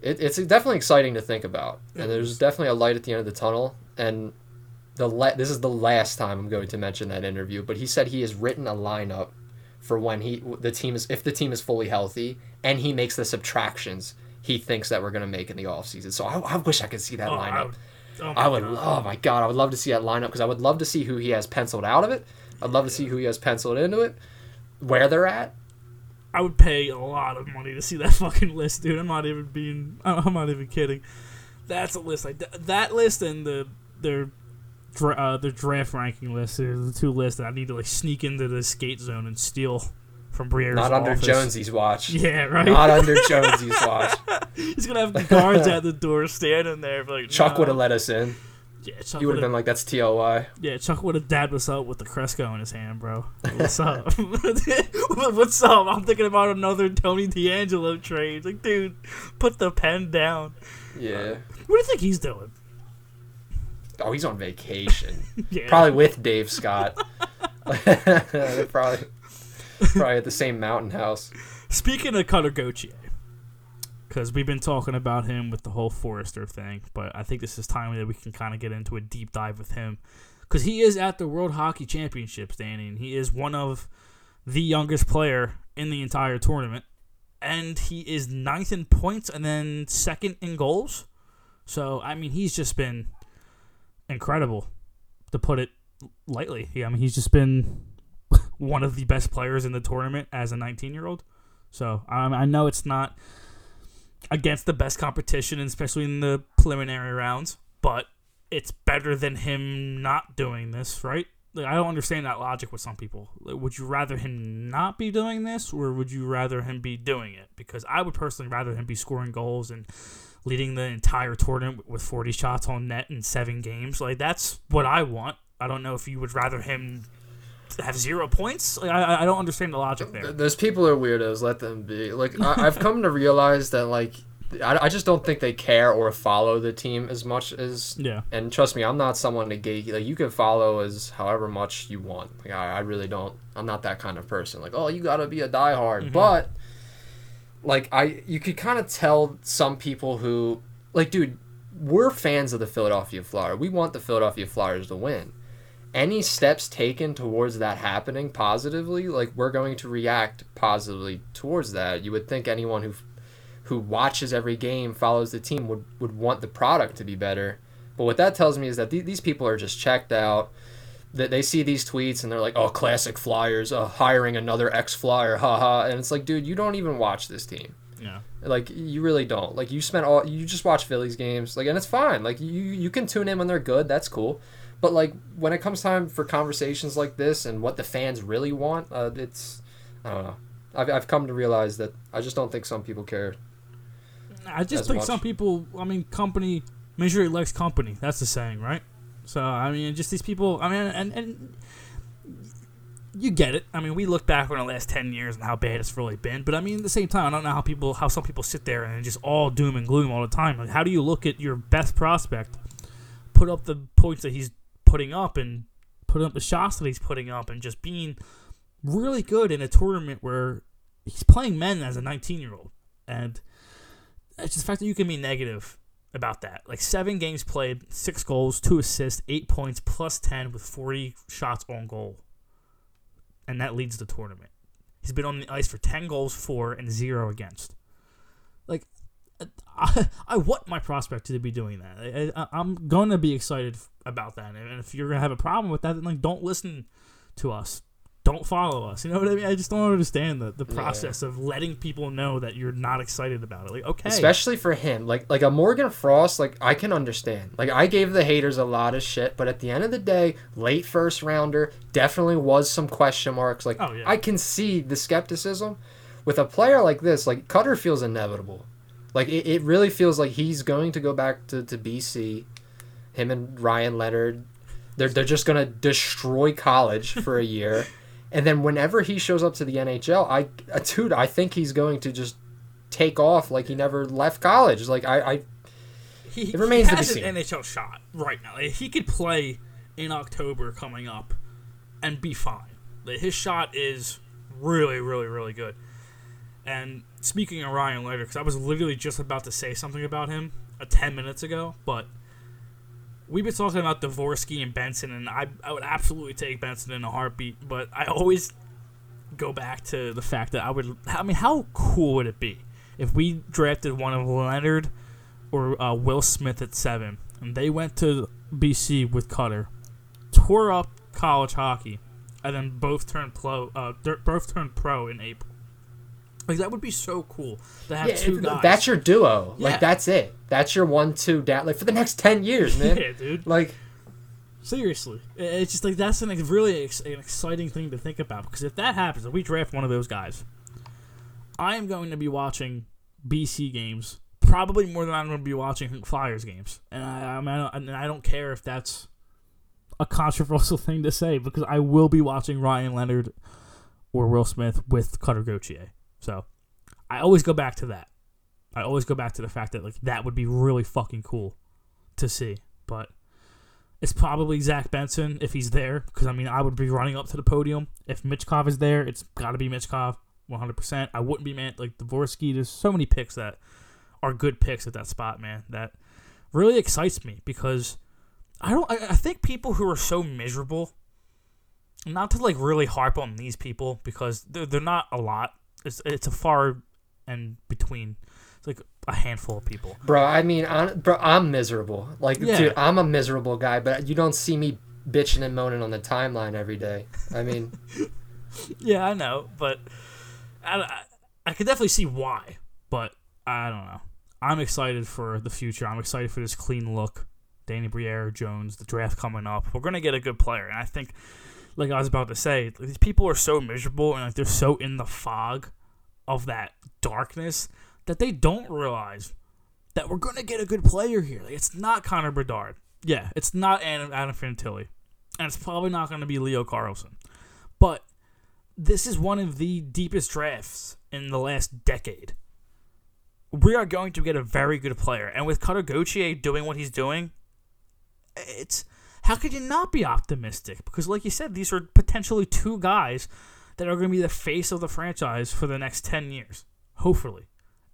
it, it's definitely exciting to think about, and there's definitely a light at the end of the tunnel. And the la- this is the last time I'm going to mention that interview, but he said he has written a lineup for when he the team is if the team is fully healthy, and he makes the subtractions he thinks that we're going to make in the offseason. So I, I wish I could see that Oh, I lineup. would- oh I would. God. Oh my god, I would love to see that lineup because I would love to see who he has penciled out of it. I'd love to see who he has penciled into it, where they're at. I would pay a lot of money to see that fucking list, dude. I'm not even being. I'm not even kidding. That's a list. Like th- that list and the their dra- uh, their draft ranking list are the two lists that I need to like sneak into the skate zone and steal from Briere's Not under office. Jonesy's watch. Yeah, right. Not under Jonesy's watch. He's gonna have guards at the door standing there, like Chuck "Nah." would have let us in. Yeah, Chuck You would have been like, "That's TLY." Yeah, Chuck would have dad what's up with the Cresco in his hand, bro. What's up? what's up? I'm thinking about another Tony DeAngelo trade. Like, dude, put the pen down. Yeah. What do you think he's doing? Oh, he's on vacation. Yeah. Probably with Dave Scott. Probably probably at the same mountain house. Speaking of Cutter Gauthier, because we've been talking about him with the whole Foerster thing, but I think this is timely that we can kind of get into a deep dive with him. Because he is at the World Hockey Championships, Danny, and he is one of the youngest player in the entire tournament. And he is ninth in points and then second in goals. So, I mean, he's just been incredible, to put it lightly. Yeah, I mean, he's just been one of the best players in the tournament as a 19 year old. So um, I know it's not against the best competition, especially in the preliminary rounds, but it's better than him not doing this, right? Like, I don't understand that logic with some people. Like, would you rather him not be doing this, or would you rather him be doing it? Because I would personally rather him be scoring goals and leading the entire tournament with 40 shots on net in seven games. Like that's what I want. I don't know if you would rather him have zero points. Like, I I don't understand the logic there. Those people are weirdos. Let them be. Like I, I've come to realize that like I, I just don't think they care or follow the team as much as. Yeah. And trust me, I'm not someone to gate. Like you can follow as however much you want. Like I, I really don't. I'm not that kind of person. Like oh, you gotta be a diehard. Mm-hmm. But like I, you could kind of tell some people who like, dude, we're fans of the Philadelphia Flyers. We want the Philadelphia Flyers to win any steps taken towards that happening positively, like we're going to react positively towards that. You would think anyone who who watches every game, follows the team, would, would want the product to be better. But what that tells me is that th- these people are just checked out. That they see these tweets and they're like, "Oh, classic Flyers, uh, hiring another ex Flyer, haha." And it's like, dude, you don't even watch this team. Yeah. Like you really don't. Like you spent all you just watch Phillies games. Like and it's fine. Like you you can tune in when they're good. That's cool. But like when it comes time for conversations like this and what the fans really want, uh, it's I don't know. I've I've come to realize that I just don't think some people care. I just think much. some people. I mean, company misery likes company. That's the saying, right? So I mean, just these people. I mean, and and you get it. I mean, we look back on the last ten years and how bad it's really been. But I mean, at the same time, I don't know how people, how some people sit there and just all doom and gloom all the time. Like, how do you look at your best prospect, put up the points that he's putting up, and putting up the shots that he's putting up, and just being really good in a tournament where he's playing men as a 19 year old, and it's just the fact that you can be negative about that. Like seven games played, six goals, two assists, eight points, plus ten with forty shots on goal, and that leads the tournament. He's been on the ice for ten goals, four and zero against. Like, I, I want my prospect to be doing that. I, I'm gonna be excited about that, and if you're gonna have a problem with that, then like don't listen to us. Don't follow us. You know what I mean? I just don't understand the, the process of letting people know that you're not excited about it. Like, okay, Especially for him, like like a Morgan Frost, like I can understand. Like I gave the haters a lot of shit, but at the end of the day, late first rounder definitely was some question marks. Like Oh, yeah. I can see the skepticism with a player like this. Like Cutter feels inevitable. Like it, it really feels like he's going to go back to, to BC. Him and Ryan Leonard, they're they're just gonna destroy college for a year. And then whenever he shows up to the NHL, I uh, dude, I think he's going to just take off like he never left college. Like I, I he, It remains he to be has seen. an NHL shot right now. Like, he could play in October coming up and be fine. Like, his shot is really, really, really good. And speaking of Ryan later, because I was literally just about to say something about him uh, 10 minutes ago, but we've been talking about Dvorsky and Benson, and I, I would absolutely take Benson in a heartbeat, but I always go back to the fact that I would. I mean, how cool would it be if we drafted one of Leonard or uh, Will Smith at seven, and they went to BC with Cutter, tore up college hockey, and then both turned pro. Uh, both turned pro in April. Like that would be so cool to have yeah, two guys. that's your duo. Yeah. Like that's it. That's your one two down. Like for the next ten years, man. yeah, dude. Like Seriously, it's just like that's an ex- really ex- an exciting thing to think about because if that happens, if we draft one of those guys, I am going to be watching BC games probably more than I'm going to be watching Flyers games, and I, I, mean, I don't, and I don't care if that's a controversial thing to say because I will be watching Ryan Leonard or Will Smith with Cutter Gauthier. So I always go back to that. I always go back to the fact that like that would be really fucking cool to see, but it's probably Zach Benson if he's there because I mean I would be running up to the podium if Michkov is there. It's got to be Michkov, 100. percent I wouldn't be man like Dvorsky. There's so many picks that are good picks at that spot, man. That really excites me because I don't. I, I think people who are so miserable, not to like really harp on these people because they're, they're not a lot. It's it's a far and between. It's like a handful of people. Bro, I mean, i bro, I'm miserable. Like, Yeah. dude, I'm a miserable guy, but you don't see me bitching and moaning on the timeline every day. I mean, Yeah, I know, but I, I, I could definitely see why. But I don't know. I'm excited for the future. I'm excited for this clean look. Danny Briere, Jones, the draft coming up. We're gonna get a good player, and I think, like I was about to say, these people are so miserable and like they're so in the fog of that darkness that they don't realize that we're gonna get a good player here. Like, it's not Connor Bedard. Yeah, it's not Adam, Adam Fantilli, and it's probably not gonna be Leo Carlsson, but this is one of the deepest drafts in the last decade. We are going to get a very good player, and with Cutter Gauthier doing what he's doing, it's how could you not be optimistic? Because, like you said, these are potentially two guys that are going to be the face of the franchise for the next ten years, hopefully,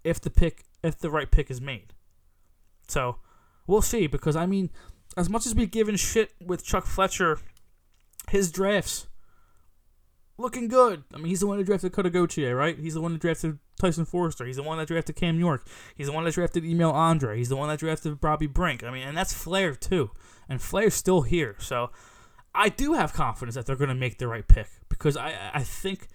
if the pick, if the right pick is made. So, we'll see. Because I mean, as much as we've given shit with Chuck Fletcher, his drafts looking good. I mean, he's the one who drafted Gauthier, right? He's the one that drafted Tyson Foerster. He's the one that drafted Cam York. He's the one that drafted Emil Andrae. He's the one that drafted Bobby Brink. I mean, and that's Flahr too. And Flahr's still here. So I do have confidence that they're going to make the right pick because I I think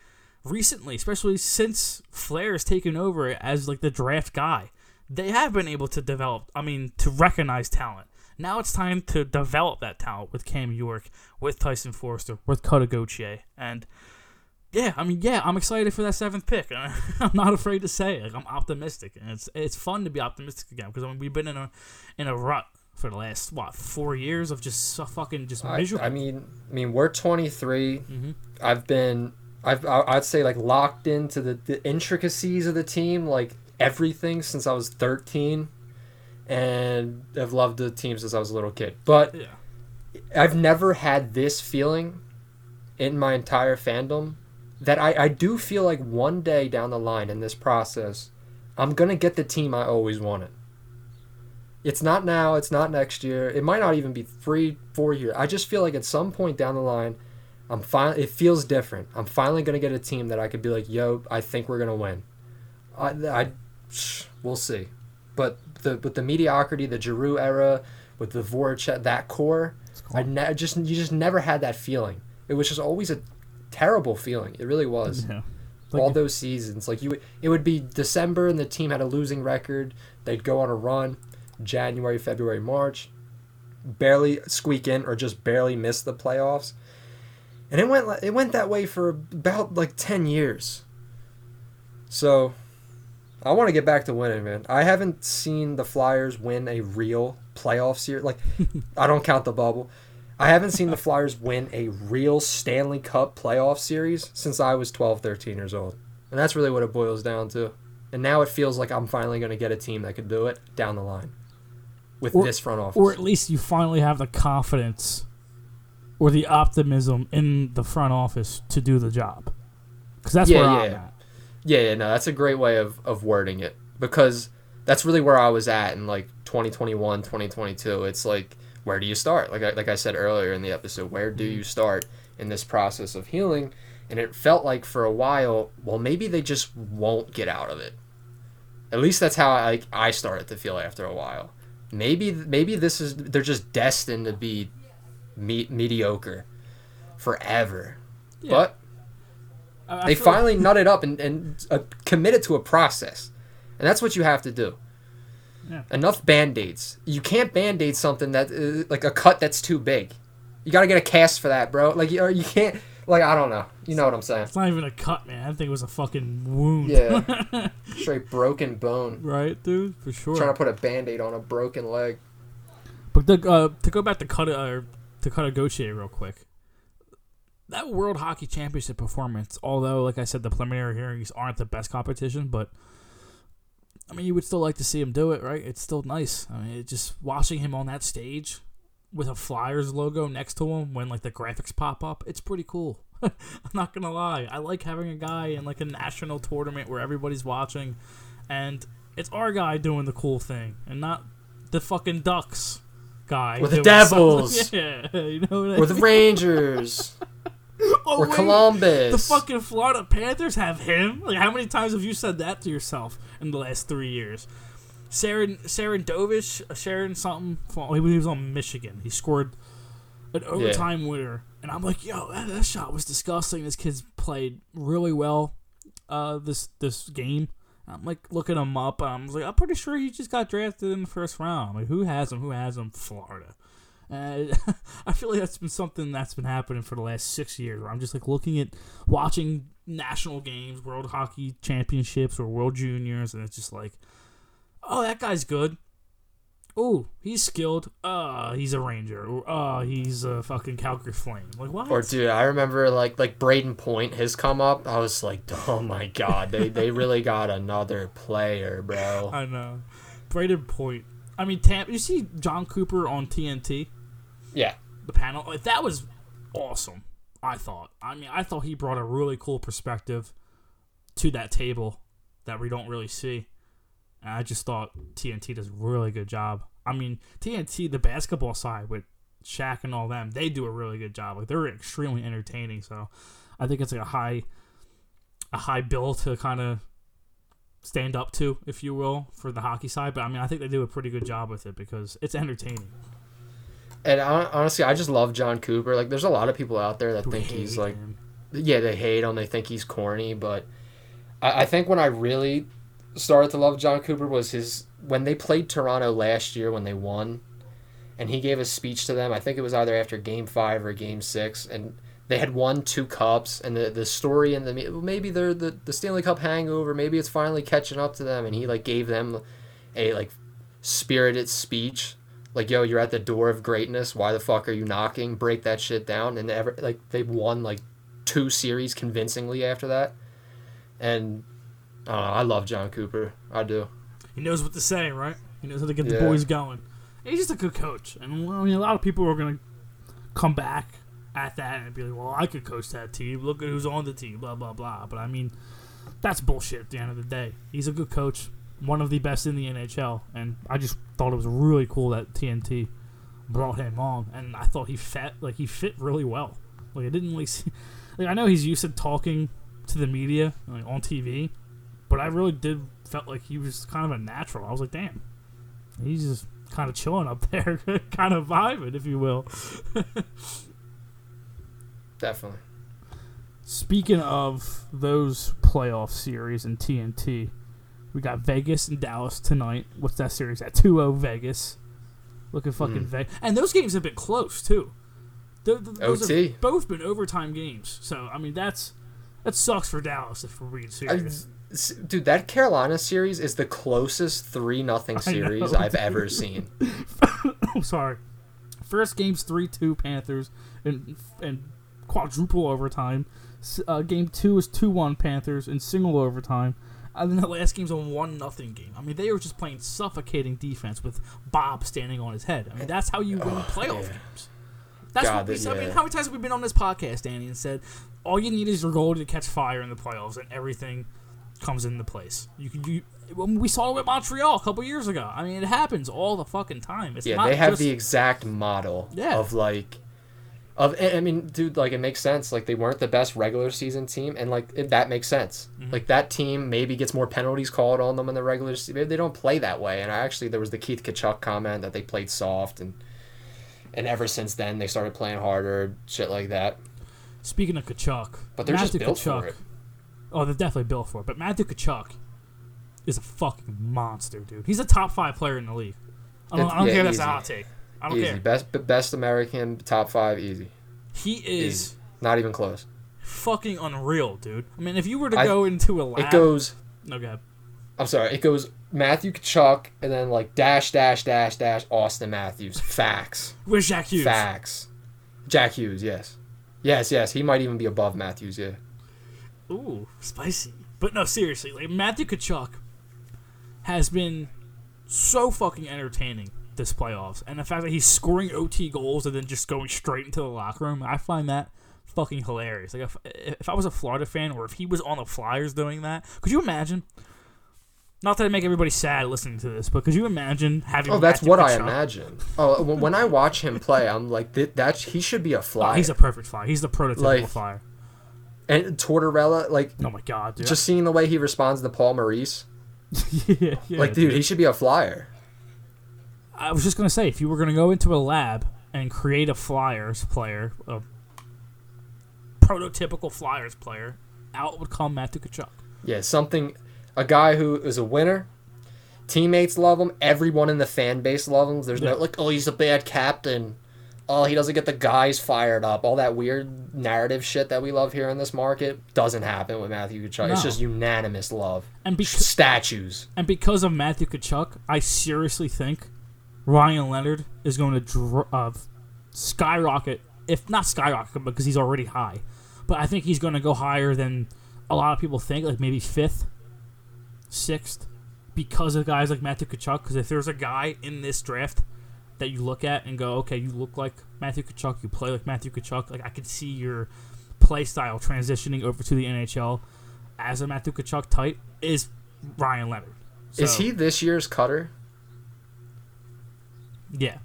recently, especially since Flahr has taken over as like the draft guy, they have been able to develop. I mean, to recognize talent. Now it's time to develop that talent with Cam York, with Tyson Foerster, with Cutter Gauthier, and yeah, I mean, yeah, I'm excited for that seventh pick. I'm not afraid to say it. Like, I'm optimistic, and it's it's fun to be optimistic again because I mean, we've been in a in a rut for the last what four years of just so fucking just I, miserable. I mean, I mean, we're 23. Mm-hmm. I've been, I've, I- I'd say like locked into the, the intricacies of the team, like everything since I was 13, and I've loved the team since I was a little kid. But yeah, I've never had this feeling in my entire fandom that I, I do feel like one day down the line in this process, I'm gonna get the team I always wanted. It's not now, it's not next year, it might not even be three, four years. I just feel like at some point down the line, I'm fine it feels different. I'm finally gonna get a team that I could be like, yo, I think we're gonna win. I, I we'll see. But the with the mediocrity, the Giroux era, with the Voracek, that core, I ne- just you just never had that feeling. It was just always a terrible feeling. It really was. yeah. All those seasons, like you, it would be December and the team had a losing record. They'd go on a run, January, February, March, barely squeak in or just barely miss the playoffs, and it went it went that way for about like ten years. So, I want to get back to winning, man. I haven't seen the Flyers win a real playoff series. Like, I don't count the bubble. I haven't seen the Flyers win a real Stanley Cup playoff series since I was 12, 13 years old. And that's really what it boils down to. And now it feels like I'm finally going to get a team that could do it down the line with Or- this front office. or at least you finally have the confidence or the optimism in the front office to do the job. Because that's Yeah, where I'm yeah. at. Yeah, yeah, no, that's a great way of, of wording it because that's really where I was at in like 2021, 2022. It's like, where do you start? Like I, like I said earlier in the episode, where do mm-hmm. you start in this process of healing? And it felt like for a while, well, maybe they just won't get out of it. At least that's how I, like I started to feel after a while. Maybe maybe this is they're just destined to be me- mediocre forever. Yeah. But I- I they feel like- finally nutted up and, and uh, committed to a process. And that's what you have to do. Yeah. Enough band aids. You can't band aid something that, uh, like a cut that's too big. You got to get a cast for that, bro. Like you, you can't. Like I don't know. You know what I'm saying? It's not even a cut, man. I think it was a fucking wound. Yeah. Straight broken bone. right, dude, for sure. Trying to put a band-aid on a broken leg. But the, uh, to go back to cut uh, to cut a Gauthier real quick, that World Hockey Championship performance, although like I said, the preliminary hearings aren't the best competition, but I mean, you would still like to see him do it, right? It's still nice. I mean, it just watching him on that stage with a Flyers logo next to him when like the graphics pop up, it's pretty cool. I'm not gonna lie. I like having a guy in like a national tournament where everybody's watching, and it's our guy doing the cool thing, and not the fucking Ducks guy Or the Devils. something- Yeah, you know what I Or the? Rangers. Oh, or wait, Columbus. The fucking Florida Panthers have him. Like, how many times have you said that to yourself in the last three years? Saren Saren Dovish, uh, Sharon something. He was on Michigan. He scored an overtime winner, and I'm like, yo, that, that shot was disgusting. This kid's played really well uh, this this game. I'm like looking him up. I'm like, I'm pretty sure he just got drafted in the first round. I'm like, who has him? Who has him? Florida. And I feel like that's been something that's been happening for the last six years. Where I'm just like looking at watching national games, World Hockey Championships or World Juniors, and it's just like, oh, that guy's good. Oh, he's skilled. Uh, he's a Ranger. Or uh, he's a fucking Calgary Flame. Like what? Or dude, I remember like like Brayden Point, his come up. I was like, oh my god, they they really got another player, bro. I know. Brayden Point. I mean, Tam. You see Jon Cooper on TNT, Yeah, the panel. Like that was awesome. I thought. I mean, I thought he brought a really cool perspective to that table that we don't really see. And I just thought TNT does a really good job. I mean, TNT, the basketball side with Shaq and all them, they do a really good job. Like they're extremely entertaining. So I think it's like a high, a high bill to kind of stand up to, if you will, for the hockey side. But I mean, I think they do a pretty good job with it because it's entertaining. and honestly, I just love Jon Cooper. Like, there's a lot of people out there that We think he's like, him. yeah, they hate him. They think he's corny, but I, I think when I really started to love Jon Cooper was his when they played Toronto last year when they won, and he gave a speech to them. I think it was either after Game Five or Game Six, and they had won two cups. And the the story and the maybe they're the the Stanley Cup hangover. Maybe it's finally catching up to them, and he like gave them a like spirited speech. Like yo, you're at the door of greatness. Why the fuck are you knocking? Break that shit down. And ever like they won like two series convincingly after that. And uh, I love Jon Cooper. I do. He knows what to say, right? He knows how to get the boys going. He's just a good coach, and well, I mean, a lot of people are gonna come back at that and be like, "Well, I could coach that team. Look at who's on the team." Blah blah blah. But I mean, that's bullshit. At the end of the day, he's a good coach, one of the best in the NHL, and I just thought it was really cool that TNT brought him on, and I thought he fit like he fit really well. Like I didn't really see. Like I know he's used to talking to the media like, on TV, but I really did felt like he was kind of a natural. I was like, damn, he's just kind of chilling up there, kind of vibing, if you will. Definitely. Speaking of those playoff series in TNT, we got Vegas and Dallas tonight. What's that series at? 2-0 Vegas. Looking fucking Mm. Vegas. And those games have been close, too. Th- th- those OT. have both been overtime games. So, I mean, that's that sucks for Dallas if we're being serious. s- dude, that Carolina series is the closest three nothing series know, I've ever seen. I'm sorry. First game's three two Panthers and and quadruple overtime. Uh, game two is two one Panthers in single overtime. And then the last game's a one nothing game. I mean, they were just playing suffocating defense with Bob standing on his head. I mean, that's how you win playoff yeah. games. That's God, what we. that- I mean, how many times have we been on this podcast, Danny, and said all you need is your goal to catch fire in the playoffs, and everything comes into place. You can you. when We saw it with Montreal a couple years ago. I mean, it happens all the fucking time. It's Yeah, they have just, the exact model Yeah. of like of I mean, dude, like it makes sense. Like they weren't the best regular season team, and like it, that makes sense. Mm-hmm. Like that team maybe gets more penalties called on them in the regular season. Maybe they don't play that way. And I actually there was the Keith Tkachuk comment that they played soft, and and ever since then they started playing harder, shit like that. Speaking of Tkachuk, But they're just built Tkachuk, for it. Oh, they're definitely built for it. But Matthew Tkachuk is a fucking monster, dude. He's a top five player in the league. I don't, I don't yeah, care if that's a hot take. I don't easy. care. Best best American top five easy. He is Easy. Not even close. fucking unreal, dude. I mean, if you were to I- go into a lab, It goes. Okay. I'm sorry. It goes Matthew Tkachuk and then like dash dash dash dash Austin Matthews. Facts. Where's Jack Hughes? Facts. Jack Hughes. Yes. Yes. Yes. He might even be above Matthews. Yeah. Ooh, spicy. But no, seriously, like Matthew Tkachuk has been so fucking entertaining this playoffs, and the fact that he's scoring OT goals and then just going straight into the locker room, I find that fucking hilarious. Like if if I was a Florida fan or if he was on the Flyers doing that, could you imagine? Not that I make everybody sad listening to this, but could you imagine having? Oh, that's Matthew what I Tkachuk? imagine. Oh, when I watch him play, I'm like, th- that's he should be a Oh, flyer. he's a perfect flyer. He's the prototypical Like, flyer. And Tortorella, like, Oh my god, dude! just seeing the way he responds to Paul Maurice, yeah, yeah, like, dude, he should be a flyer. I was just gonna say, if you were gonna go into a lab and create a Flyers player, a prototypical Flyers player, out would come Matthew Tkachuk. Yeah, something, a guy who is a winner. Teammates love him. Everyone in the fan base loves him. There's Yeah. no like, oh, he's a bad captain. Oh, he doesn't get the guys fired up. All that weird narrative shit that we love here in this market doesn't happen with Matthew Tkachuk. It's just unanimous love. And bec- Statues. and because of Matthew Tkachuk, I seriously think Ryan Leonard is going to dr- uh, skyrocket, if not skyrocket, because he's already high. But I think he's going to go higher than a lot of people think, like maybe fifth, sixth, because of guys like Matthew Tkachuk. Because if there's a guy in this draft that you look at and go, okay, you look like Matthew Tkachuk, you play like Matthew Tkachuk, like I could see your play style transitioning over to the NHL as a Matthew Tkachuk type is Ryan Leonard. Is he this year's cutter? Yeah,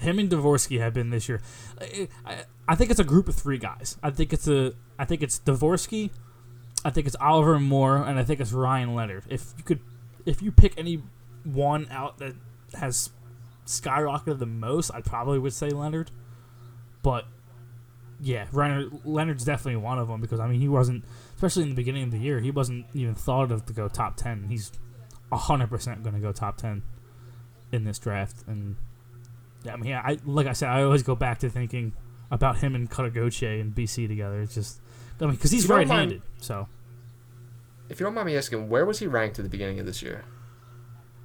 him and Dvorsky have been this year. I, I, I think it's a group of three guys. I think it's a. I think it's Dvorsky. I think it's Oliver Moore, and I think it's Ryan Leonard. If you could, if you pick any one out that has skyrocketed the most, I probably would say Leonard. But yeah, Leonard, Leonard's definitely one of them because I mean he wasn't, especially in the beginning of the year, he wasn't even thought of to go top ten. He's hundred percent going to go top ten in this draft, and yeah, I mean, yeah, I like I said, I always go back to thinking about him and Cutter Gauthier and BC together. It's just, I mean, because he's right-handed, mind- so If you don't mind me asking, where was he ranked at the beginning of this year?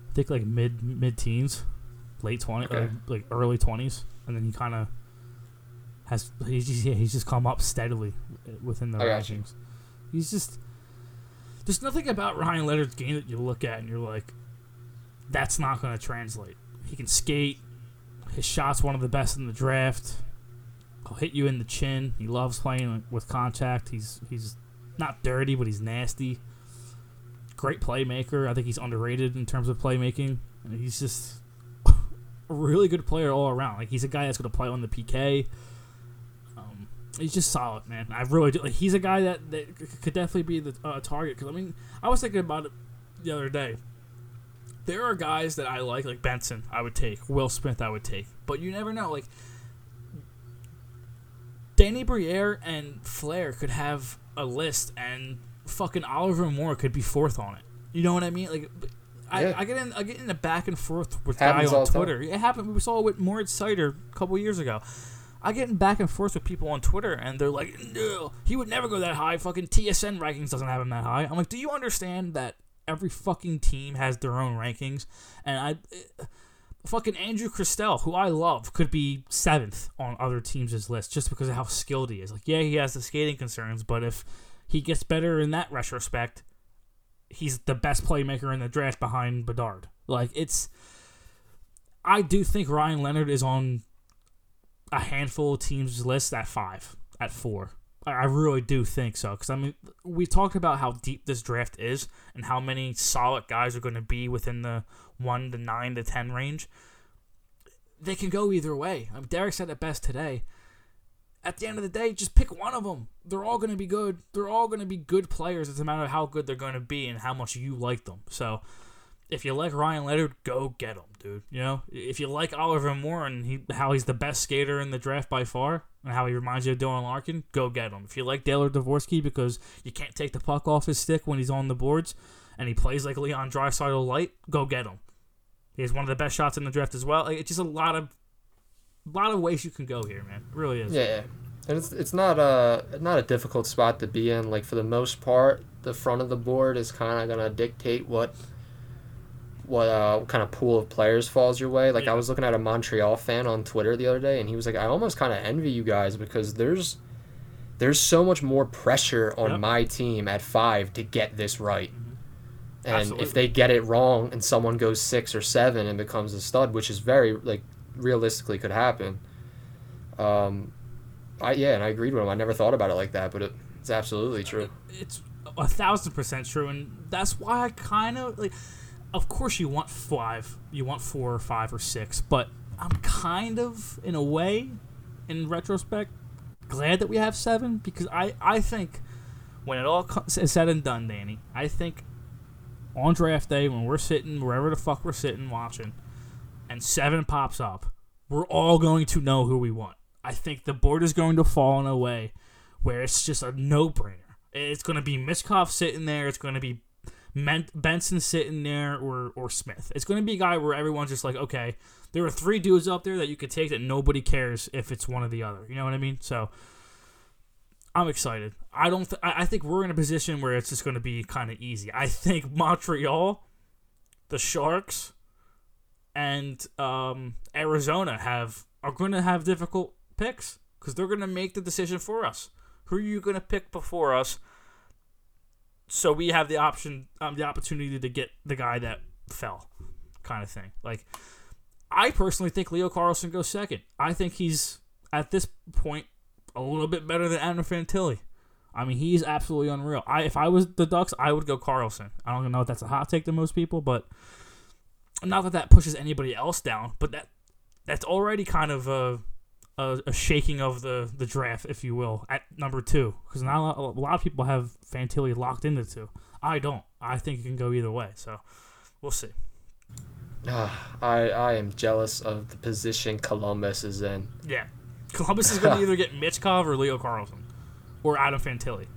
I think like mid mid teens, late twenty, Okay. uh, like early twenties, and then he kind of has he's just, yeah, he's just come up steadily within the I rankings. He's just there's nothing about Ryan Leonard's game that you look at and you're like, that's not going to translate. He can skate. His shot's one of the best in the draft. He'll hit you in the chin. He loves playing with contact. He's he's not dirty, but he's nasty. Great playmaker. I think he's underrated in terms of playmaking. And he's just really good player all around. Like he's a guy that's going to play on the PK. Um, he's just solid, man. I really do. Like, he's a guy that, that could definitely be the uh, target. Because I mean, I was thinking about it the other day. There are guys that I like, like Benson. I would take Will Smith. I would take, but you never know. Like Danny Briere and Flahr could have a list, and fucking Oliver Moore could be fourth on it. You know what I mean? Like, I. I get in, I get in the back and forth with Happens guys on the time. Twitter. It happened. We saw it with Moritz Seider a couple years ago. I get in back and forth with people on Twitter, and they're like, "No, he would never go that high. Fucking TSN rankings doesn't have him that high." I'm like, "Do you understand that every fucking team has their own rankings?" And I, uh, fucking Andrew Cristall, who I love, could be seventh on other teams' list just because of how skilled he is. Like, yeah, he has the skating concerns, but if he gets better in that retrospect, he's the best playmaker in the draft behind Bedard. Like, it's. I do think Ryan Leonard is on a handful of teams' list at five, at four. I really do think so. Because, I mean, we talked about how deep this draft is and how many solid guys are going to be within the 1 to 9 to 10 range. They can go either way. I mean, Derek said it best today. At the end of the day, just pick one of them. They're all going to be good. They're all going to be good players. It's a matter of how good they're going to be and how much you like them. So, if you like Ryan Leonard, go get him, dude. You know, if you like Oliver Moore and he, how he's the best skater in the draft by far, and how he reminds you of Dylan Larkin, go get him. If you like Taylor Dvorsky because you can't take the puck off his stick when he's on the boards, and he plays like Leon Draisaitl light, go get him. He has one of the best shots in the draft as well. It's just a lot of a lot of ways you can go here, man. It really is. Yeah, and it's it's not a not a difficult spot to be in. Like for the most part, the front of the board is kind of gonna dictate what what uh kind of pool of players falls your way. Like Yeah. I was looking at a Montreal fan on Twitter the other day, and he was like, I almost kind of envy you guys because there's there's so much more pressure on Yep. my team at five to get this right. And Absolutely. if they get it wrong and someone goes six or seven and becomes a stud, which is very like realistically could happen. Um, I yeah, and I agreed with him. I never thought about it like that, but it, it's absolutely true. It's a thousand percent true, and that's why I kind of like. Of course, you want five, you want four or five or six, but I'm kind of, in a way, in retrospect, glad that we have seven because I I think when it all is said and done, Danny, I think on draft day when we're sitting wherever the fuck we're sitting watching, and seven pops up, we're all going to know who we want. I think the board is going to fall in a way where it's just a no-brainer. It's going to be Michkov sitting there. It's going to be Benson sitting there, or or Smith. It's going to be a guy where everyone's just like, okay, there are three dudes up there that you could take that nobody cares if it's one or the other. You know what I mean? So I'm excited. I don't. Th- I think we're in a position where it's just going to be kind of easy. I think Montreal, the Sharks, and um, Arizona have are going to have difficult picks because they're going to make the decision for us. Who are you going to pick before us? So we have the option, um, the opportunity to get the guy that fell, kind of thing. Like, I personally think Leo Carlsson goes second. I think he's at this point a little bit better than Adam Fantilli. I mean, he's absolutely unreal. I if I was the Ducks, I would go Carlsson. I don't know if that's a hot take to most people, but not that that pushes anybody else down, but that that's already kind of a a, a shaking of the the draft, if you will, at number two, because not a lot, a lot of people have Fantilli locked into two. I don't. I think it can go either way. So we'll see. Ah, I I am jealous of the position Columbus is in. Yeah, Columbus is going to either get Michkov or Leo Carlsson or Adam Fantilli.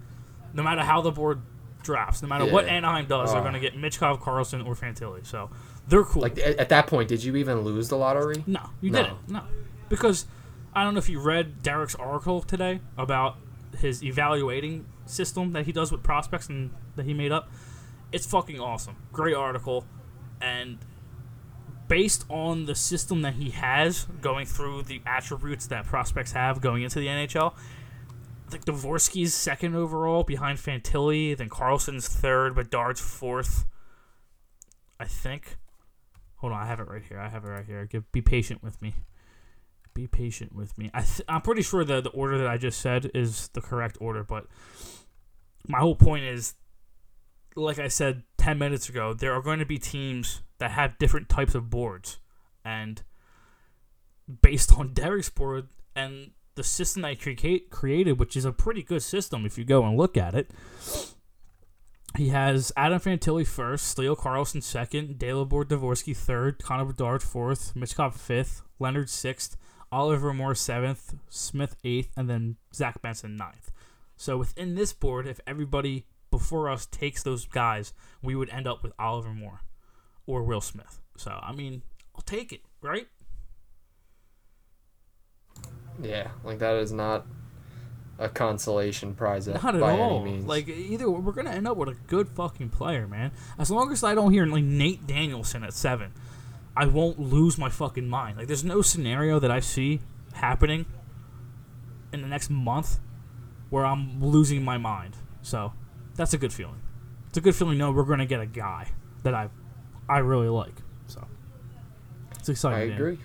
No matter how the board drafts, no matter what Anaheim does, they're Ah. going to get Michkov, Carlsson, or Fantilli. So they're cool. Like at, at that point, did you even lose the lottery? No, you No. didn't. No, because I don't know if you read Derek's article today about his evaluating system that he does with prospects and that he made up. It's fucking awesome. Great article, and based on the system that he has going through the attributes that prospects have going into the NHL. Think Dvorsky's second overall behind Fantilli, then Carlsson's third, Bedard's fourth. I think. Hold on, I have it right here. I have it right here. Give, be patient with me. Be patient with me. I th- I'm pretty sure the the order that I just said is the correct order, but my whole point is, like I said ten minutes ago, there are going to be teams that have different types of boards, and based on Derek's board and the system he create, created, which is a pretty good system if you go and look at it. He has Adam Fantilli first, Leo Carlsson second, Dalibor Dvorsky third, Connor Bedard fourth, Michkov fifth, Leonard sixth, Oliver Moore seventh, Smith eighth, and then Zach Benson ninth. So within this board, if everybody before us takes those guys, we would end up with Oliver Moore or Will Smith. So I mean, I'll take it, right? Yeah, like that is not a consolation prize at, Not at all. Like either we're gonna end up with a good fucking player, man. As long as I don't hear like Nate Danielson at seven, I won't lose my fucking mind. Like there's no scenario that I see happening in the next month where I'm losing my mind. So that's a good feeling. It's a good feeling. No, we're gonna get a guy that I I really like. So it's exciting. I man. agree.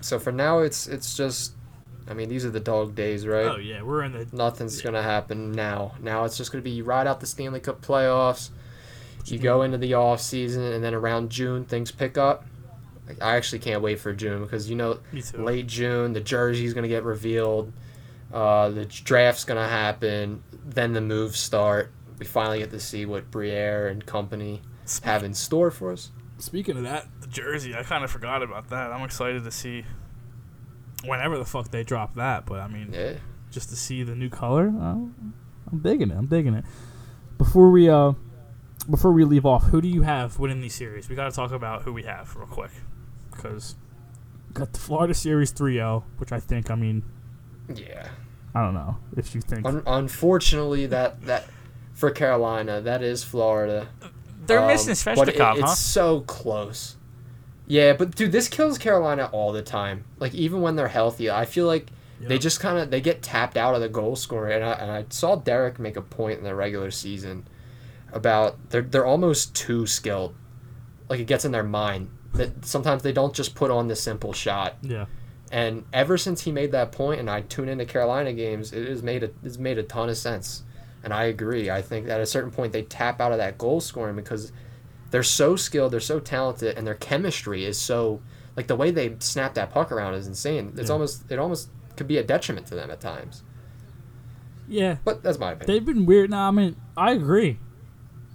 So for now, it's it's just, I mean, these are the dog days, right? Oh yeah, we're in the Nothing's gonna happen now. Now it's just gonna be you ride out the Stanley Cup playoffs. You go into the off season, and then around June things pick up. Like, I actually can't wait for June because you know late June the jersey's gonna get revealed, uh, the draft's gonna happen, then the moves start. We finally get to see what Briere and company have in store for us. Speaking of that, the jersey, I kind of forgot about that. I'm excited to see whenever the fuck they drop that. But I mean, Yeah. just to see the new color, uh, I'm digging it. I'm digging it. Before we uh, before we leave off, who do you have winning these series? We got to talk about who we have real quick, because got the Florida Series 3-0, which I think. I mean, Yeah. I don't know if you think Un- unfortunately, that that for Carolina, that is Florida. they're Um, missing but it- Svechnikov, it's so close. Yeah, but dude, this kills Carolina all the time. Like even when they're healthy, I feel like they just kind of they get tapped out of the goal scoring. And I, and I saw Derek make a point in the regular season about they're they're almost too skilled. Like it gets in their mind that sometimes they don't just put on the simple shot. Yeah. And ever since he made that point, and I tune into Carolina games, it has made a it's made a ton of sense. And I agree. I think at a certain point they tap out of that goal scoring because they're so skilled, they're so talented, and their chemistry is so like the way they snap that puck around is insane. It's Yeah. almost it almost could be a detriment to them at times. Yeah. But that's my opinion. They've been weird. Now, I mean, I agree.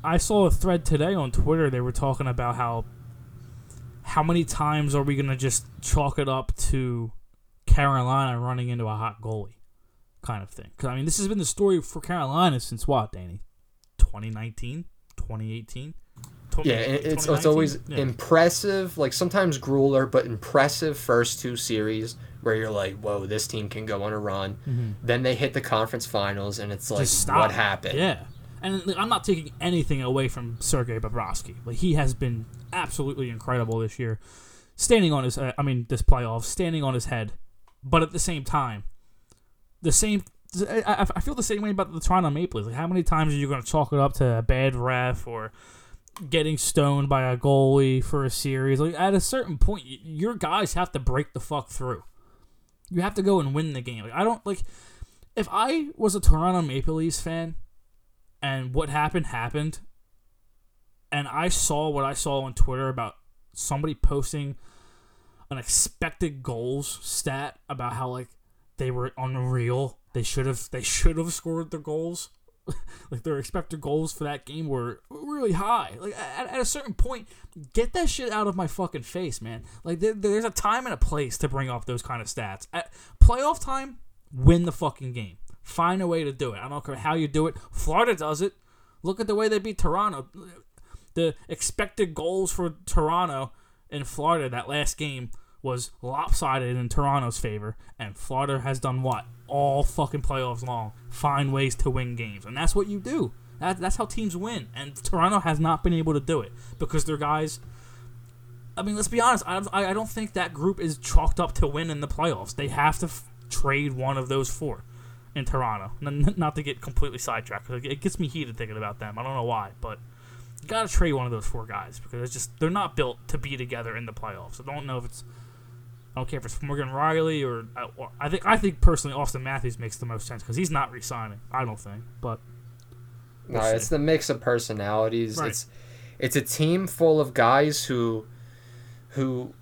I saw a thread today on Twitter. They were talking about how how many times are we gonna just chalk it up to Carolina running into a hot goalie, kind of thing. Because I mean, this has been the story for Carolina since what, Danny? 2019, 2018. Tw- Yeah, it's it's always Yeah. impressive. Like sometimes grueler, but impressive first two series where you're like, "Whoa, this team can go on a run." Then they hit the conference finals, and it's like, Mm-hmm. "What happened?" Yeah. And I'm not taking anything away from Sergei Bobrovsky. Like he has been absolutely incredible this year, standing on his. Uh, I mean, this playoff, standing on his head. But at the same time, the same. I, I- I feel the same way about the Toronto Maple Leafs. Like, how many times are you going to chalk it up to a bad ref or getting stoned by a goalie for a series? Like at a certain point, your guys have to break the fuck through. You have to go and win the game. Like I don't like if I was a Toronto Maple Leafs fan and what happened happened and I saw what I saw on Twitter about somebody posting an expected goals stat about how like they were unreal. They should have they should have scored their goals. like their expected goals for that game were really high. Like at, at a certain point, get that shit out of my fucking face, man. Like there, there's a time and a place to bring up those kind of stats. At playoff time, win the fucking game. Find a way to do it. I don't care how you do it. Florida does it. Look at the way they beat Toronto. The expected goals for Toronto in Florida that last game was lopsided in Toronto's favor, and Florida has done what all fucking playoffs long. Find ways to win games, and that's what you do. That, that's how teams win, and Toronto has not been able to do it because their guys. I mean, let's be honest. I, I don't think that group is chalked up to win in the playoffs. They have to f- trade one of those four in Toronto. N- not to get completely sidetracked, it gets me heated thinking about them. I don't know why, but you gotta trade one of those four guys because it's just they're not built to be together in the playoffs. I don't know if it's I don't care if it's Morgan Rielly or, I think I think personally Auston Matthews makes the most sense because he's not resigning. I don't think, but No, We'll it's see. the mix of personalities. Right. It's it's a team full of guys who who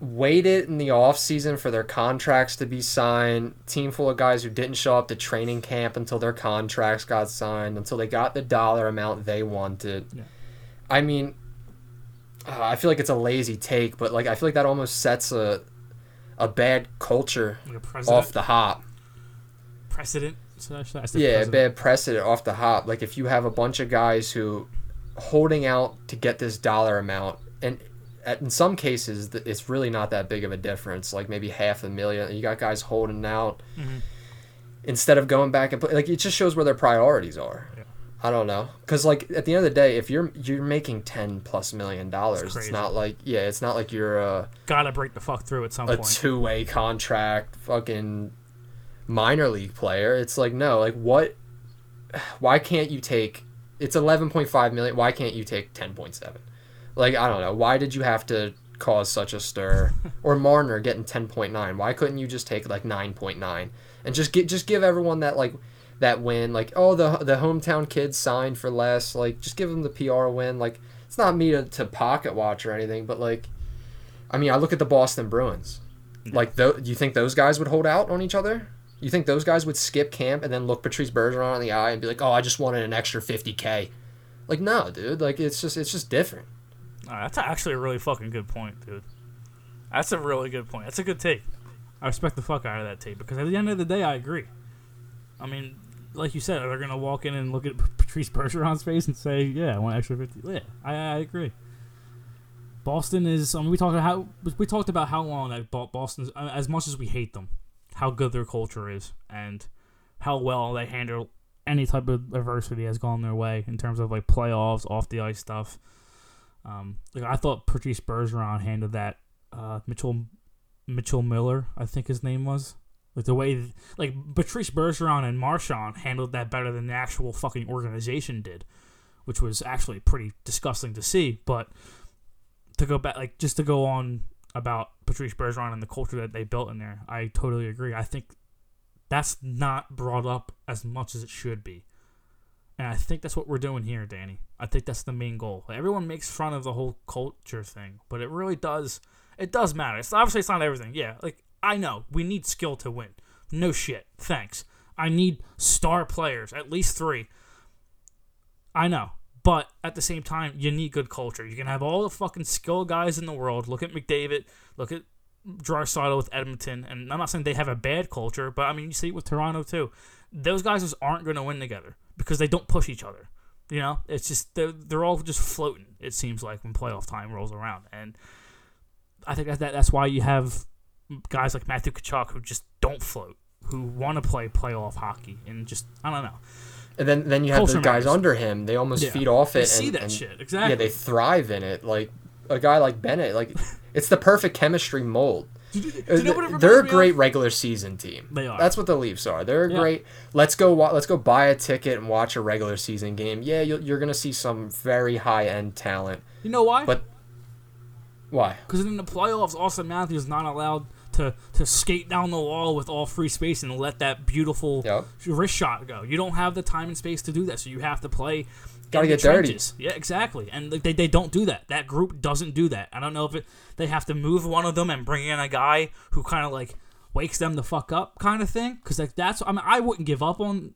waited in the off season for their contracts to be signed. Team full of guys who didn't show up to training camp until their contracts got signed, until they got the dollar amount they wanted. Yeah. I mean, uh, I feel like it's a lazy take, but like I feel like that almost sets a a bad culture off the hop. precedent. So I should- I said Yeah, president. bad precedent off the hop. Like if you have a bunch of guys who holding out to get this dollar amount, and in some cases it's really not that big of a difference. Like maybe half a million. You got guys holding out Mm-hmm. instead of going back and play. Like it just shows where their priorities are. I don't know, cause like at the end of the day, if you're you're making ten plus million dollars, it's, not like yeah, it's not like you're a gotta break the fuck through at some a point. two way contract fucking minor league player. It's like no, like what why can't you take it's eleven point five million, why can't you take ten point seven? Like I don't know. Why did you have to cause such a stir? or Marner getting ten point nine. Why couldn't you just take like nine point nine? And just get just give everyone that like that win, like, oh the the hometown kids signed for less, like just give them the PR win. Like it's not me to, to pocket watch or anything, but like I mean I look at the Boston Bruins. Like, do you think those guys would hold out on each other? You think those guys would skip camp and then look Patrice Bergeron in the eye and be like, "Oh, I just wanted an extra 50k." Like, no, dude. Like, it's just it's just different. Uh, that's actually a really fucking good point, dude. That's a really good point. That's a good take. I respect the fuck out of that take because at the end of the day, I agree. I mean, like you said, they're gonna walk in and look at Patrice Bergeron's face and say, "Yeah, I want extra 50. Yeah, I, I agree. Boston is. I mean, we talked about how we talked about how long that Bo- Boston's. uh, As much as we hate them, how good their culture is, and how well they handle any type of adversity has gone their way in terms of like playoffs, off the ice stuff. Um, like I thought Patrice Bergeron handled that. Uh, Mitchell Mitchell Miller, I think his name was. Like the way, like Patrice Bergeron and Marchand handled that better than the actual fucking organization did, which was actually pretty disgusting to see. But to go back, like just to go on about Patrice Bergeron and the culture that they built in there, I totally agree. I think that's not brought up as much as it should be. And I think that's what we're doing here, Danny. I think that's the main goal. Everyone makes fun of the whole culture thing, but it really does it does matter. It's obviously it's not everything. Yeah, like I know we need skill to win. No shit. Thanks. I need star players, at least three. I know. But at the same time, you need good culture. You can have all the fucking skill guys in the world. Look at McDavid. Look at Draisaitl with Edmonton. And I'm not saying they have a bad culture, but I mean, you see it with Toronto too. Those guys just aren't going to win together because they don't push each other. You know, it's just they're, they're all just floating. It seems like when playoff time rolls around, and I think that, that that's why you have guys like Matthew Tkachuk who just don't float, who want to play playoff hockey, and just I don't know. And then then you have Culture the guys matters. under him. They almost Yeah. feed off it. They and, see that and- shit exactly. Yeah, they thrive in it. Like a guy like Bennett, like it's the perfect chemistry mold. do you, do you uh, know what They're a great of? regular season team. They are. That's what the Leafs are. They're a Yeah. great. Let's go. Let's go buy a ticket and watch a regular season game. Yeah, you'll, you're gonna see some very high end talent. You know why? But why? Because in the playoffs, Auston Matthews is not allowed to, to skate down the wall with all free space and let that beautiful Yep. wrist shot go. You don't have the time and space to do that, so you have to play. Gotta get dirty. Yeah, exactly. And they, they don't do that. That group doesn't do that. I don't know if it, they have to move one of them and bring in a guy who kind of like wakes them the fuck up, kind of thing. Because like that's I mean I wouldn't give up on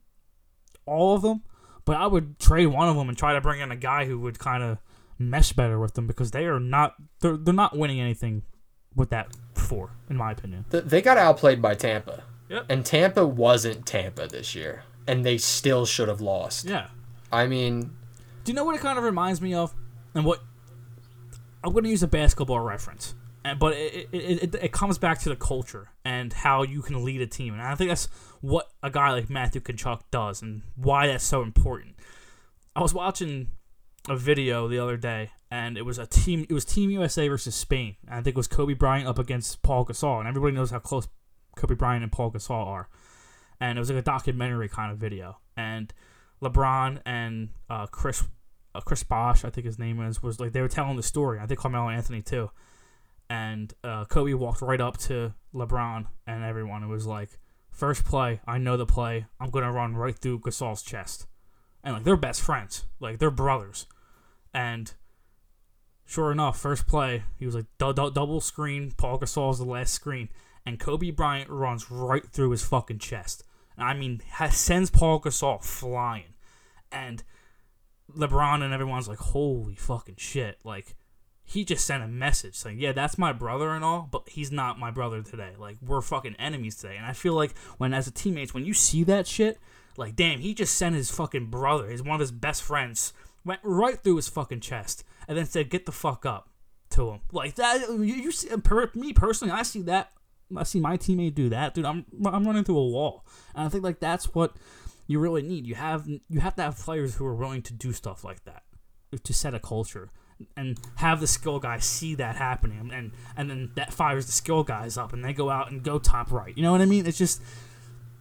all of them, but I would trade one of them and try to bring in a guy who would kind of mesh better with them because they are not they're they're not winning anything with that four, in my opinion. They got outplayed by Tampa. Yep. And Tampa wasn't Tampa this year, and they still should have lost. Yeah. I mean, Do you know what it kind of reminds me of? And what I'm going to use a basketball reference, and but it, it, it, it comes back to the culture and how you can lead a team, and I think that's what a guy like Matthew Tkachuk does, and why that's so important. I was watching a video the other day, and it was a team. It was Team USA versus Spain. And I think it was Kobe Bryant up against Paul Gasol, and everybody knows how close Kobe Bryant and Paul Gasol are. And it was like a documentary kind of video, and LeBron and uh, Chris uh, Chris Bosh, I think his name is, was like they were telling the story. I think Carmelo Anthony too. And uh, Kobe walked right up to LeBron and everyone. It was like, first play, I know the play. I'm gonna run right through Gasol's chest. And like they're best friends, like they're brothers. And sure enough, first play, he was like double screen. Paul Gasol's the last screen, and Kobe Bryant runs right through his fucking chest. I mean, has, sends Paul Gasol flying, and LeBron and everyone's like, "Holy fucking shit!" Like he just sent a message saying, "Yeah, that's my brother and all, but he's not my brother today. Like we're fucking enemies today." And I feel like when as a teammates, when you see that shit, like damn, he just sent his fucking brother, his one of his best friends, went right through his fucking chest, and then said, "Get the fuck up." To him like that, you, you see, per, me personally, I see that, I see my teammate do that, dude. I'm I'm running through a wall, and I think like that's what you really need. You have you have to have players who are willing to do stuff like that to set a culture and have the skill guys see that happening and and then that fires the skill guys up and they go out and go top right. You know what I mean? It's just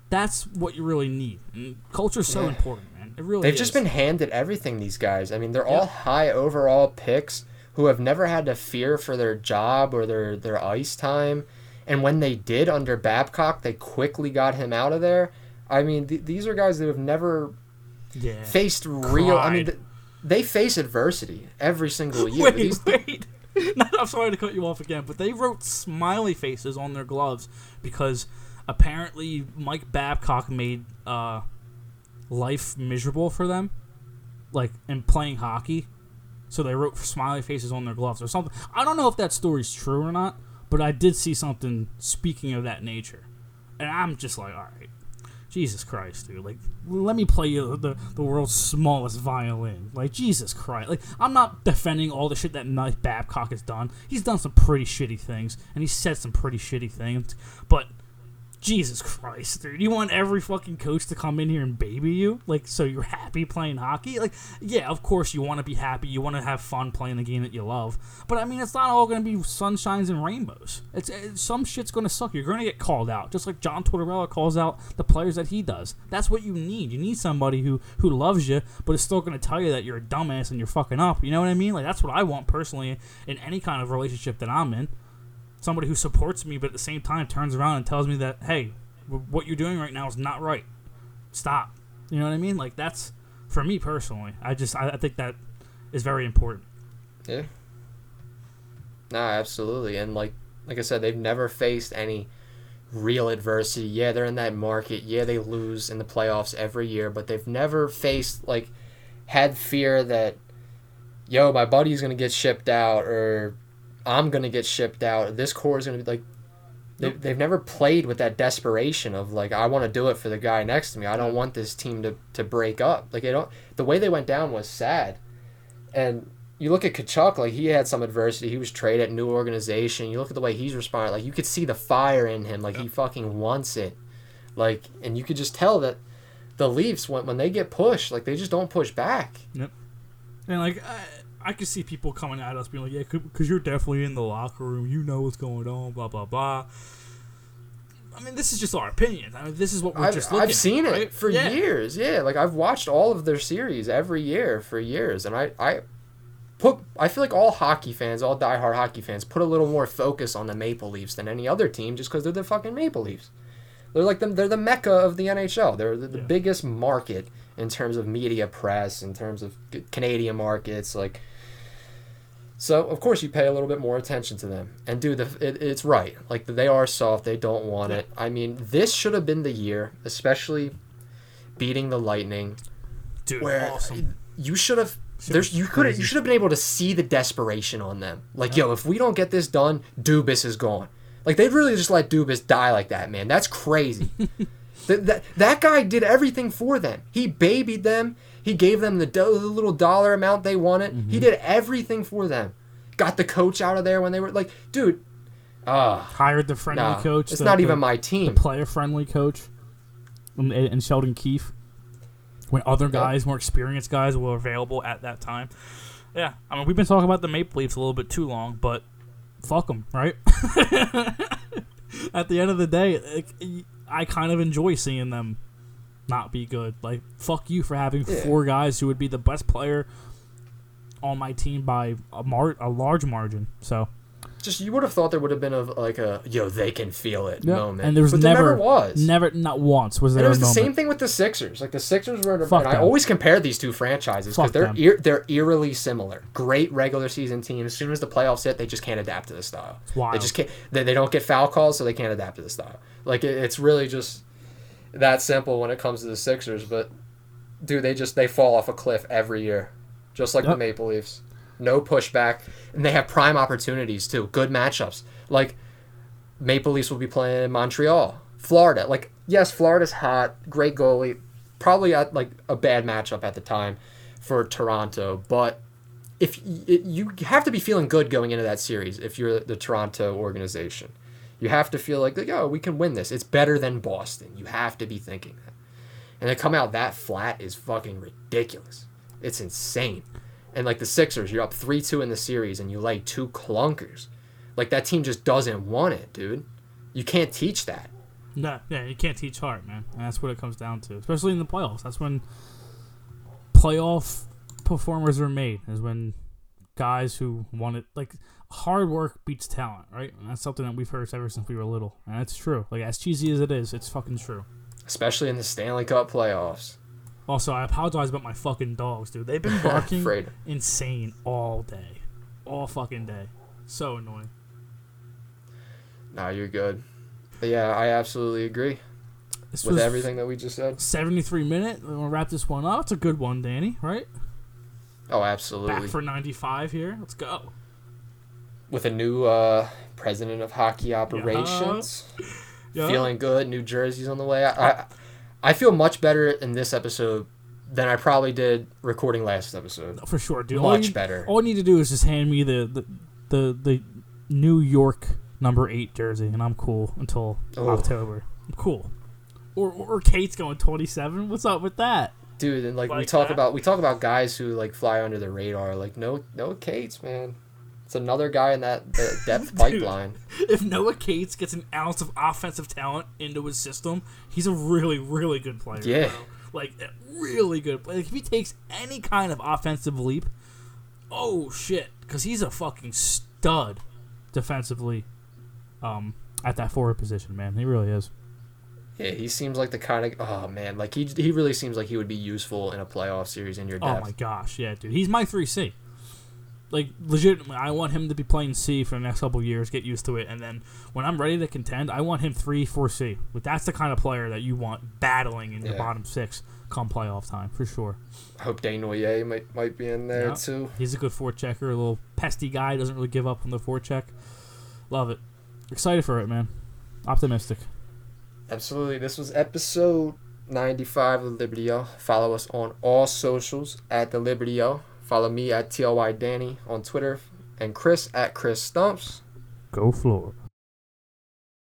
that's what you really need. And culture's so Yeah. important, man. It really they've is. just been handed everything. These guys. I mean, they're Yeah. all high overall picks who have never had to fear for their job or their their ice time. And when they did under Babcock, they quickly got him out of there. I mean, th- these are guys that have never yeah. faced real. I mean, th- they face adversity every single year. Wait, These- wait. No, I'm sorry to cut you off again, but they wrote smiley faces on their gloves because apparently Mike Babcock made uh, life miserable for them, like in playing hockey. So they wrote smiley faces on their gloves or something. I don't know if that story's true or not, but I did see something speaking of that nature, and I'm just like, all right, Jesus Christ, dude. Like, let me play you the, the world's smallest violin. Like, Jesus Christ. Like, I'm not defending all the shit that Mike Babcock has done. He's done some pretty shitty things, and he said some pretty shitty things. But Jesus Christ, dude. You want every fucking coach to come in here and baby you? Like, so you're happy playing hockey? Like, yeah, of course you want to be happy. You want to have fun playing the game that you love. But, I mean, it's not all going to be sunshines and rainbows. It's, it's Some shit's going to suck. You're going to get called out. Just like John Tortorella calls out the players that he does. That's what you need. You need somebody who, who loves you, but is still going to tell you that you're a dumbass and you're fucking up. You know what I mean? Like, that's what I want personally in any kind of relationship that I'm in somebody who supports me, but at the same time turns around and tells me that, hey, what you're doing right now is not right. Stop. You know what I mean? Like that's for me personally. I just I, I think that is very important. Yeah. No, absolutely. And like like I said, they've never faced any real adversity. Yeah, they're in that market. Yeah, they lose in the playoffs every year, but they've never faced like had fear that yo, my buddy's gonna get shipped out or I'm gonna get shipped out. This core is gonna be like they, Nope. they've never played with that desperation of like I want to do it for the guy next to me. I don't want this team to, to break up. Like they don't. The way they went down was sad, and you look at Tkachuk, like he had some adversity. He was traded, at new organization. You look at the way he's responding, like you could see the fire in him. Like he fucking wants it. Like, and you could just tell that the Leafs when when they get pushed, like they just don't push back. Yep. And like I, I could see people coming at us being like, yeah, because you're definitely in the locker room. You know what's going on. Blah blah blah. I mean, this is just our opinion. I mean, this is what we're I've, just looking I've seen at, it right? for Yeah. years. Yeah, like I've watched all of their series every year for years, and I I put I feel like all hockey fans, all diehard hockey fans, put a little more focus on the Maple Leafs than any other team, just because they're the fucking Maple Leafs. They're like them. They're the mecca of the NHL. They're the, the Yeah. biggest market in terms of media press, in terms of Canadian markets, like. So of course you pay a little bit more attention to them, and dude, the, it, it's right. Like they are soft, they don't want it. I mean, this should have been the year, especially beating the Lightning, Dude, where awesome. you should have. There's you could you should have been able to see the desperation on them. Like yo, if we don't get this done, Dubas is gone. Like they really just let Dubas die like that, man. That's crazy. that, that that guy did everything for them. He babied them. He gave them the, do- the little dollar amount they wanted. Mm-hmm. He did everything for them. Got the coach out of there when they were like, dude. Ah, Hired the friendly nah, coach. it's the- not the- even my the team. player friendly coach and, and Sheldon Keefe when other guys, more experienced guys, were available at that time. Yeah, I mean, we've been talking about the Maple Leafs a little bit too long, but fuck them, right? at the end of the day, like, I kind of enjoy seeing them not be good. Like, fuck you for having Yeah. four guys who would be the best player on my team by a, mar- a large margin. So, Just you would have thought there would have been a like a yo they can feel it Yeah, moment, and there was but never, there never was. never, not once was there. And it was the moment. same thing with the Sixers. Like the Sixers were, Fuck and I always compare these two franchises because they're they're eerily similar. Great regular season team. As soon as the playoffs hit, they just can't adapt to the style. wild. They just can't. They, they don't get foul calls, so they can't adapt to the style. Like it, it's really just that simple when it comes to the Sixers. But dude, they just they fall off a cliff every year, just like the Maple Leafs. No pushback, and they have prime opportunities too. Good matchups. Like Maple Leafs will be playing in Montreal, Florida. Like, yes, Florida's hot, great goalie, probably at like a bad matchup at the time for Toronto, but if you have to be feeling good going into that series if you're the Toronto organization. You have to feel like, like, oh, we can win this. It's better than Boston. You have to be thinking that. And to come out that flat is fucking ridiculous. It's insane. And like the Sixers, you're up 3 2 in the series and you lay two clunkers. Like that team just doesn't want it, dude. You can't teach that. No, yeah, you can't teach heart, man. And that's what it comes down to, especially in the playoffs. That's when playoff performers are made. Is when guys who want it, like hard work beats talent, right? And that's something that we've heard ever since we were little, and that's true. Like as cheesy as it is, it's fucking true. Especially in the Stanley Cup playoffs. Also, I apologize about my fucking dogs, dude. They've been barking insane all day, all fucking day. So annoying. Nah, you're good. But yeah, I absolutely agree This with everything that we just said. 73 minute. We're gonna wrap this one up. It's a good one, Danny. Right? Oh, absolutely. Back for 95 here. Let's go. With a new uh, president of hockey operations. Yeah. Feeling good. New jerseys on the way. I, I, I feel much better in this episode than I probably did recording last episode. For sure, dude. All Much you- better. All you need to do is just hand me the the the, the New York number eight jersey, and I'm cool until Oh. October. I'm cool. Or, or Cates going 27. What's up with that? Dude, and like, we talk that? about we talk about guys who like fly under the radar. Like no no Cates man. It's another guy in that, depth pipeline. If Noah Cates gets an ounce of offensive talent into his system, he's a really, really good player. Yeah. bro. Like, a really good. Like, if he takes any kind of offensive leap, oh, shit. Because he's a fucking stud defensively um, at that forward position, man. He really is. Yeah, he seems like the kind of oh man, like he he really seems like he would be useful in a playoff series in your depth. Oh, my gosh. Yeah, dude. He's my 3C. Like, legitimately, I want him to be playing C for the next couple of years, get used to it, and then when I'm ready to contend, I want him 3 4 C. But that's the kind of player that you want battling in your Yeah. bottom six come playoff time, for sure. I hope Desnoyers might might be in there Yeah. too. He's a good forechecker, a little pesty guy, doesn't really give up on the forecheck. Love it. Excited for it, man. Optimistic. Absolutely. This was episode 95 of Liberty Yell. Follow us on all socials at the Liberty Yell. Follow me at TLY Danny on Twitter and Chris at Chris Stumps. Go floor.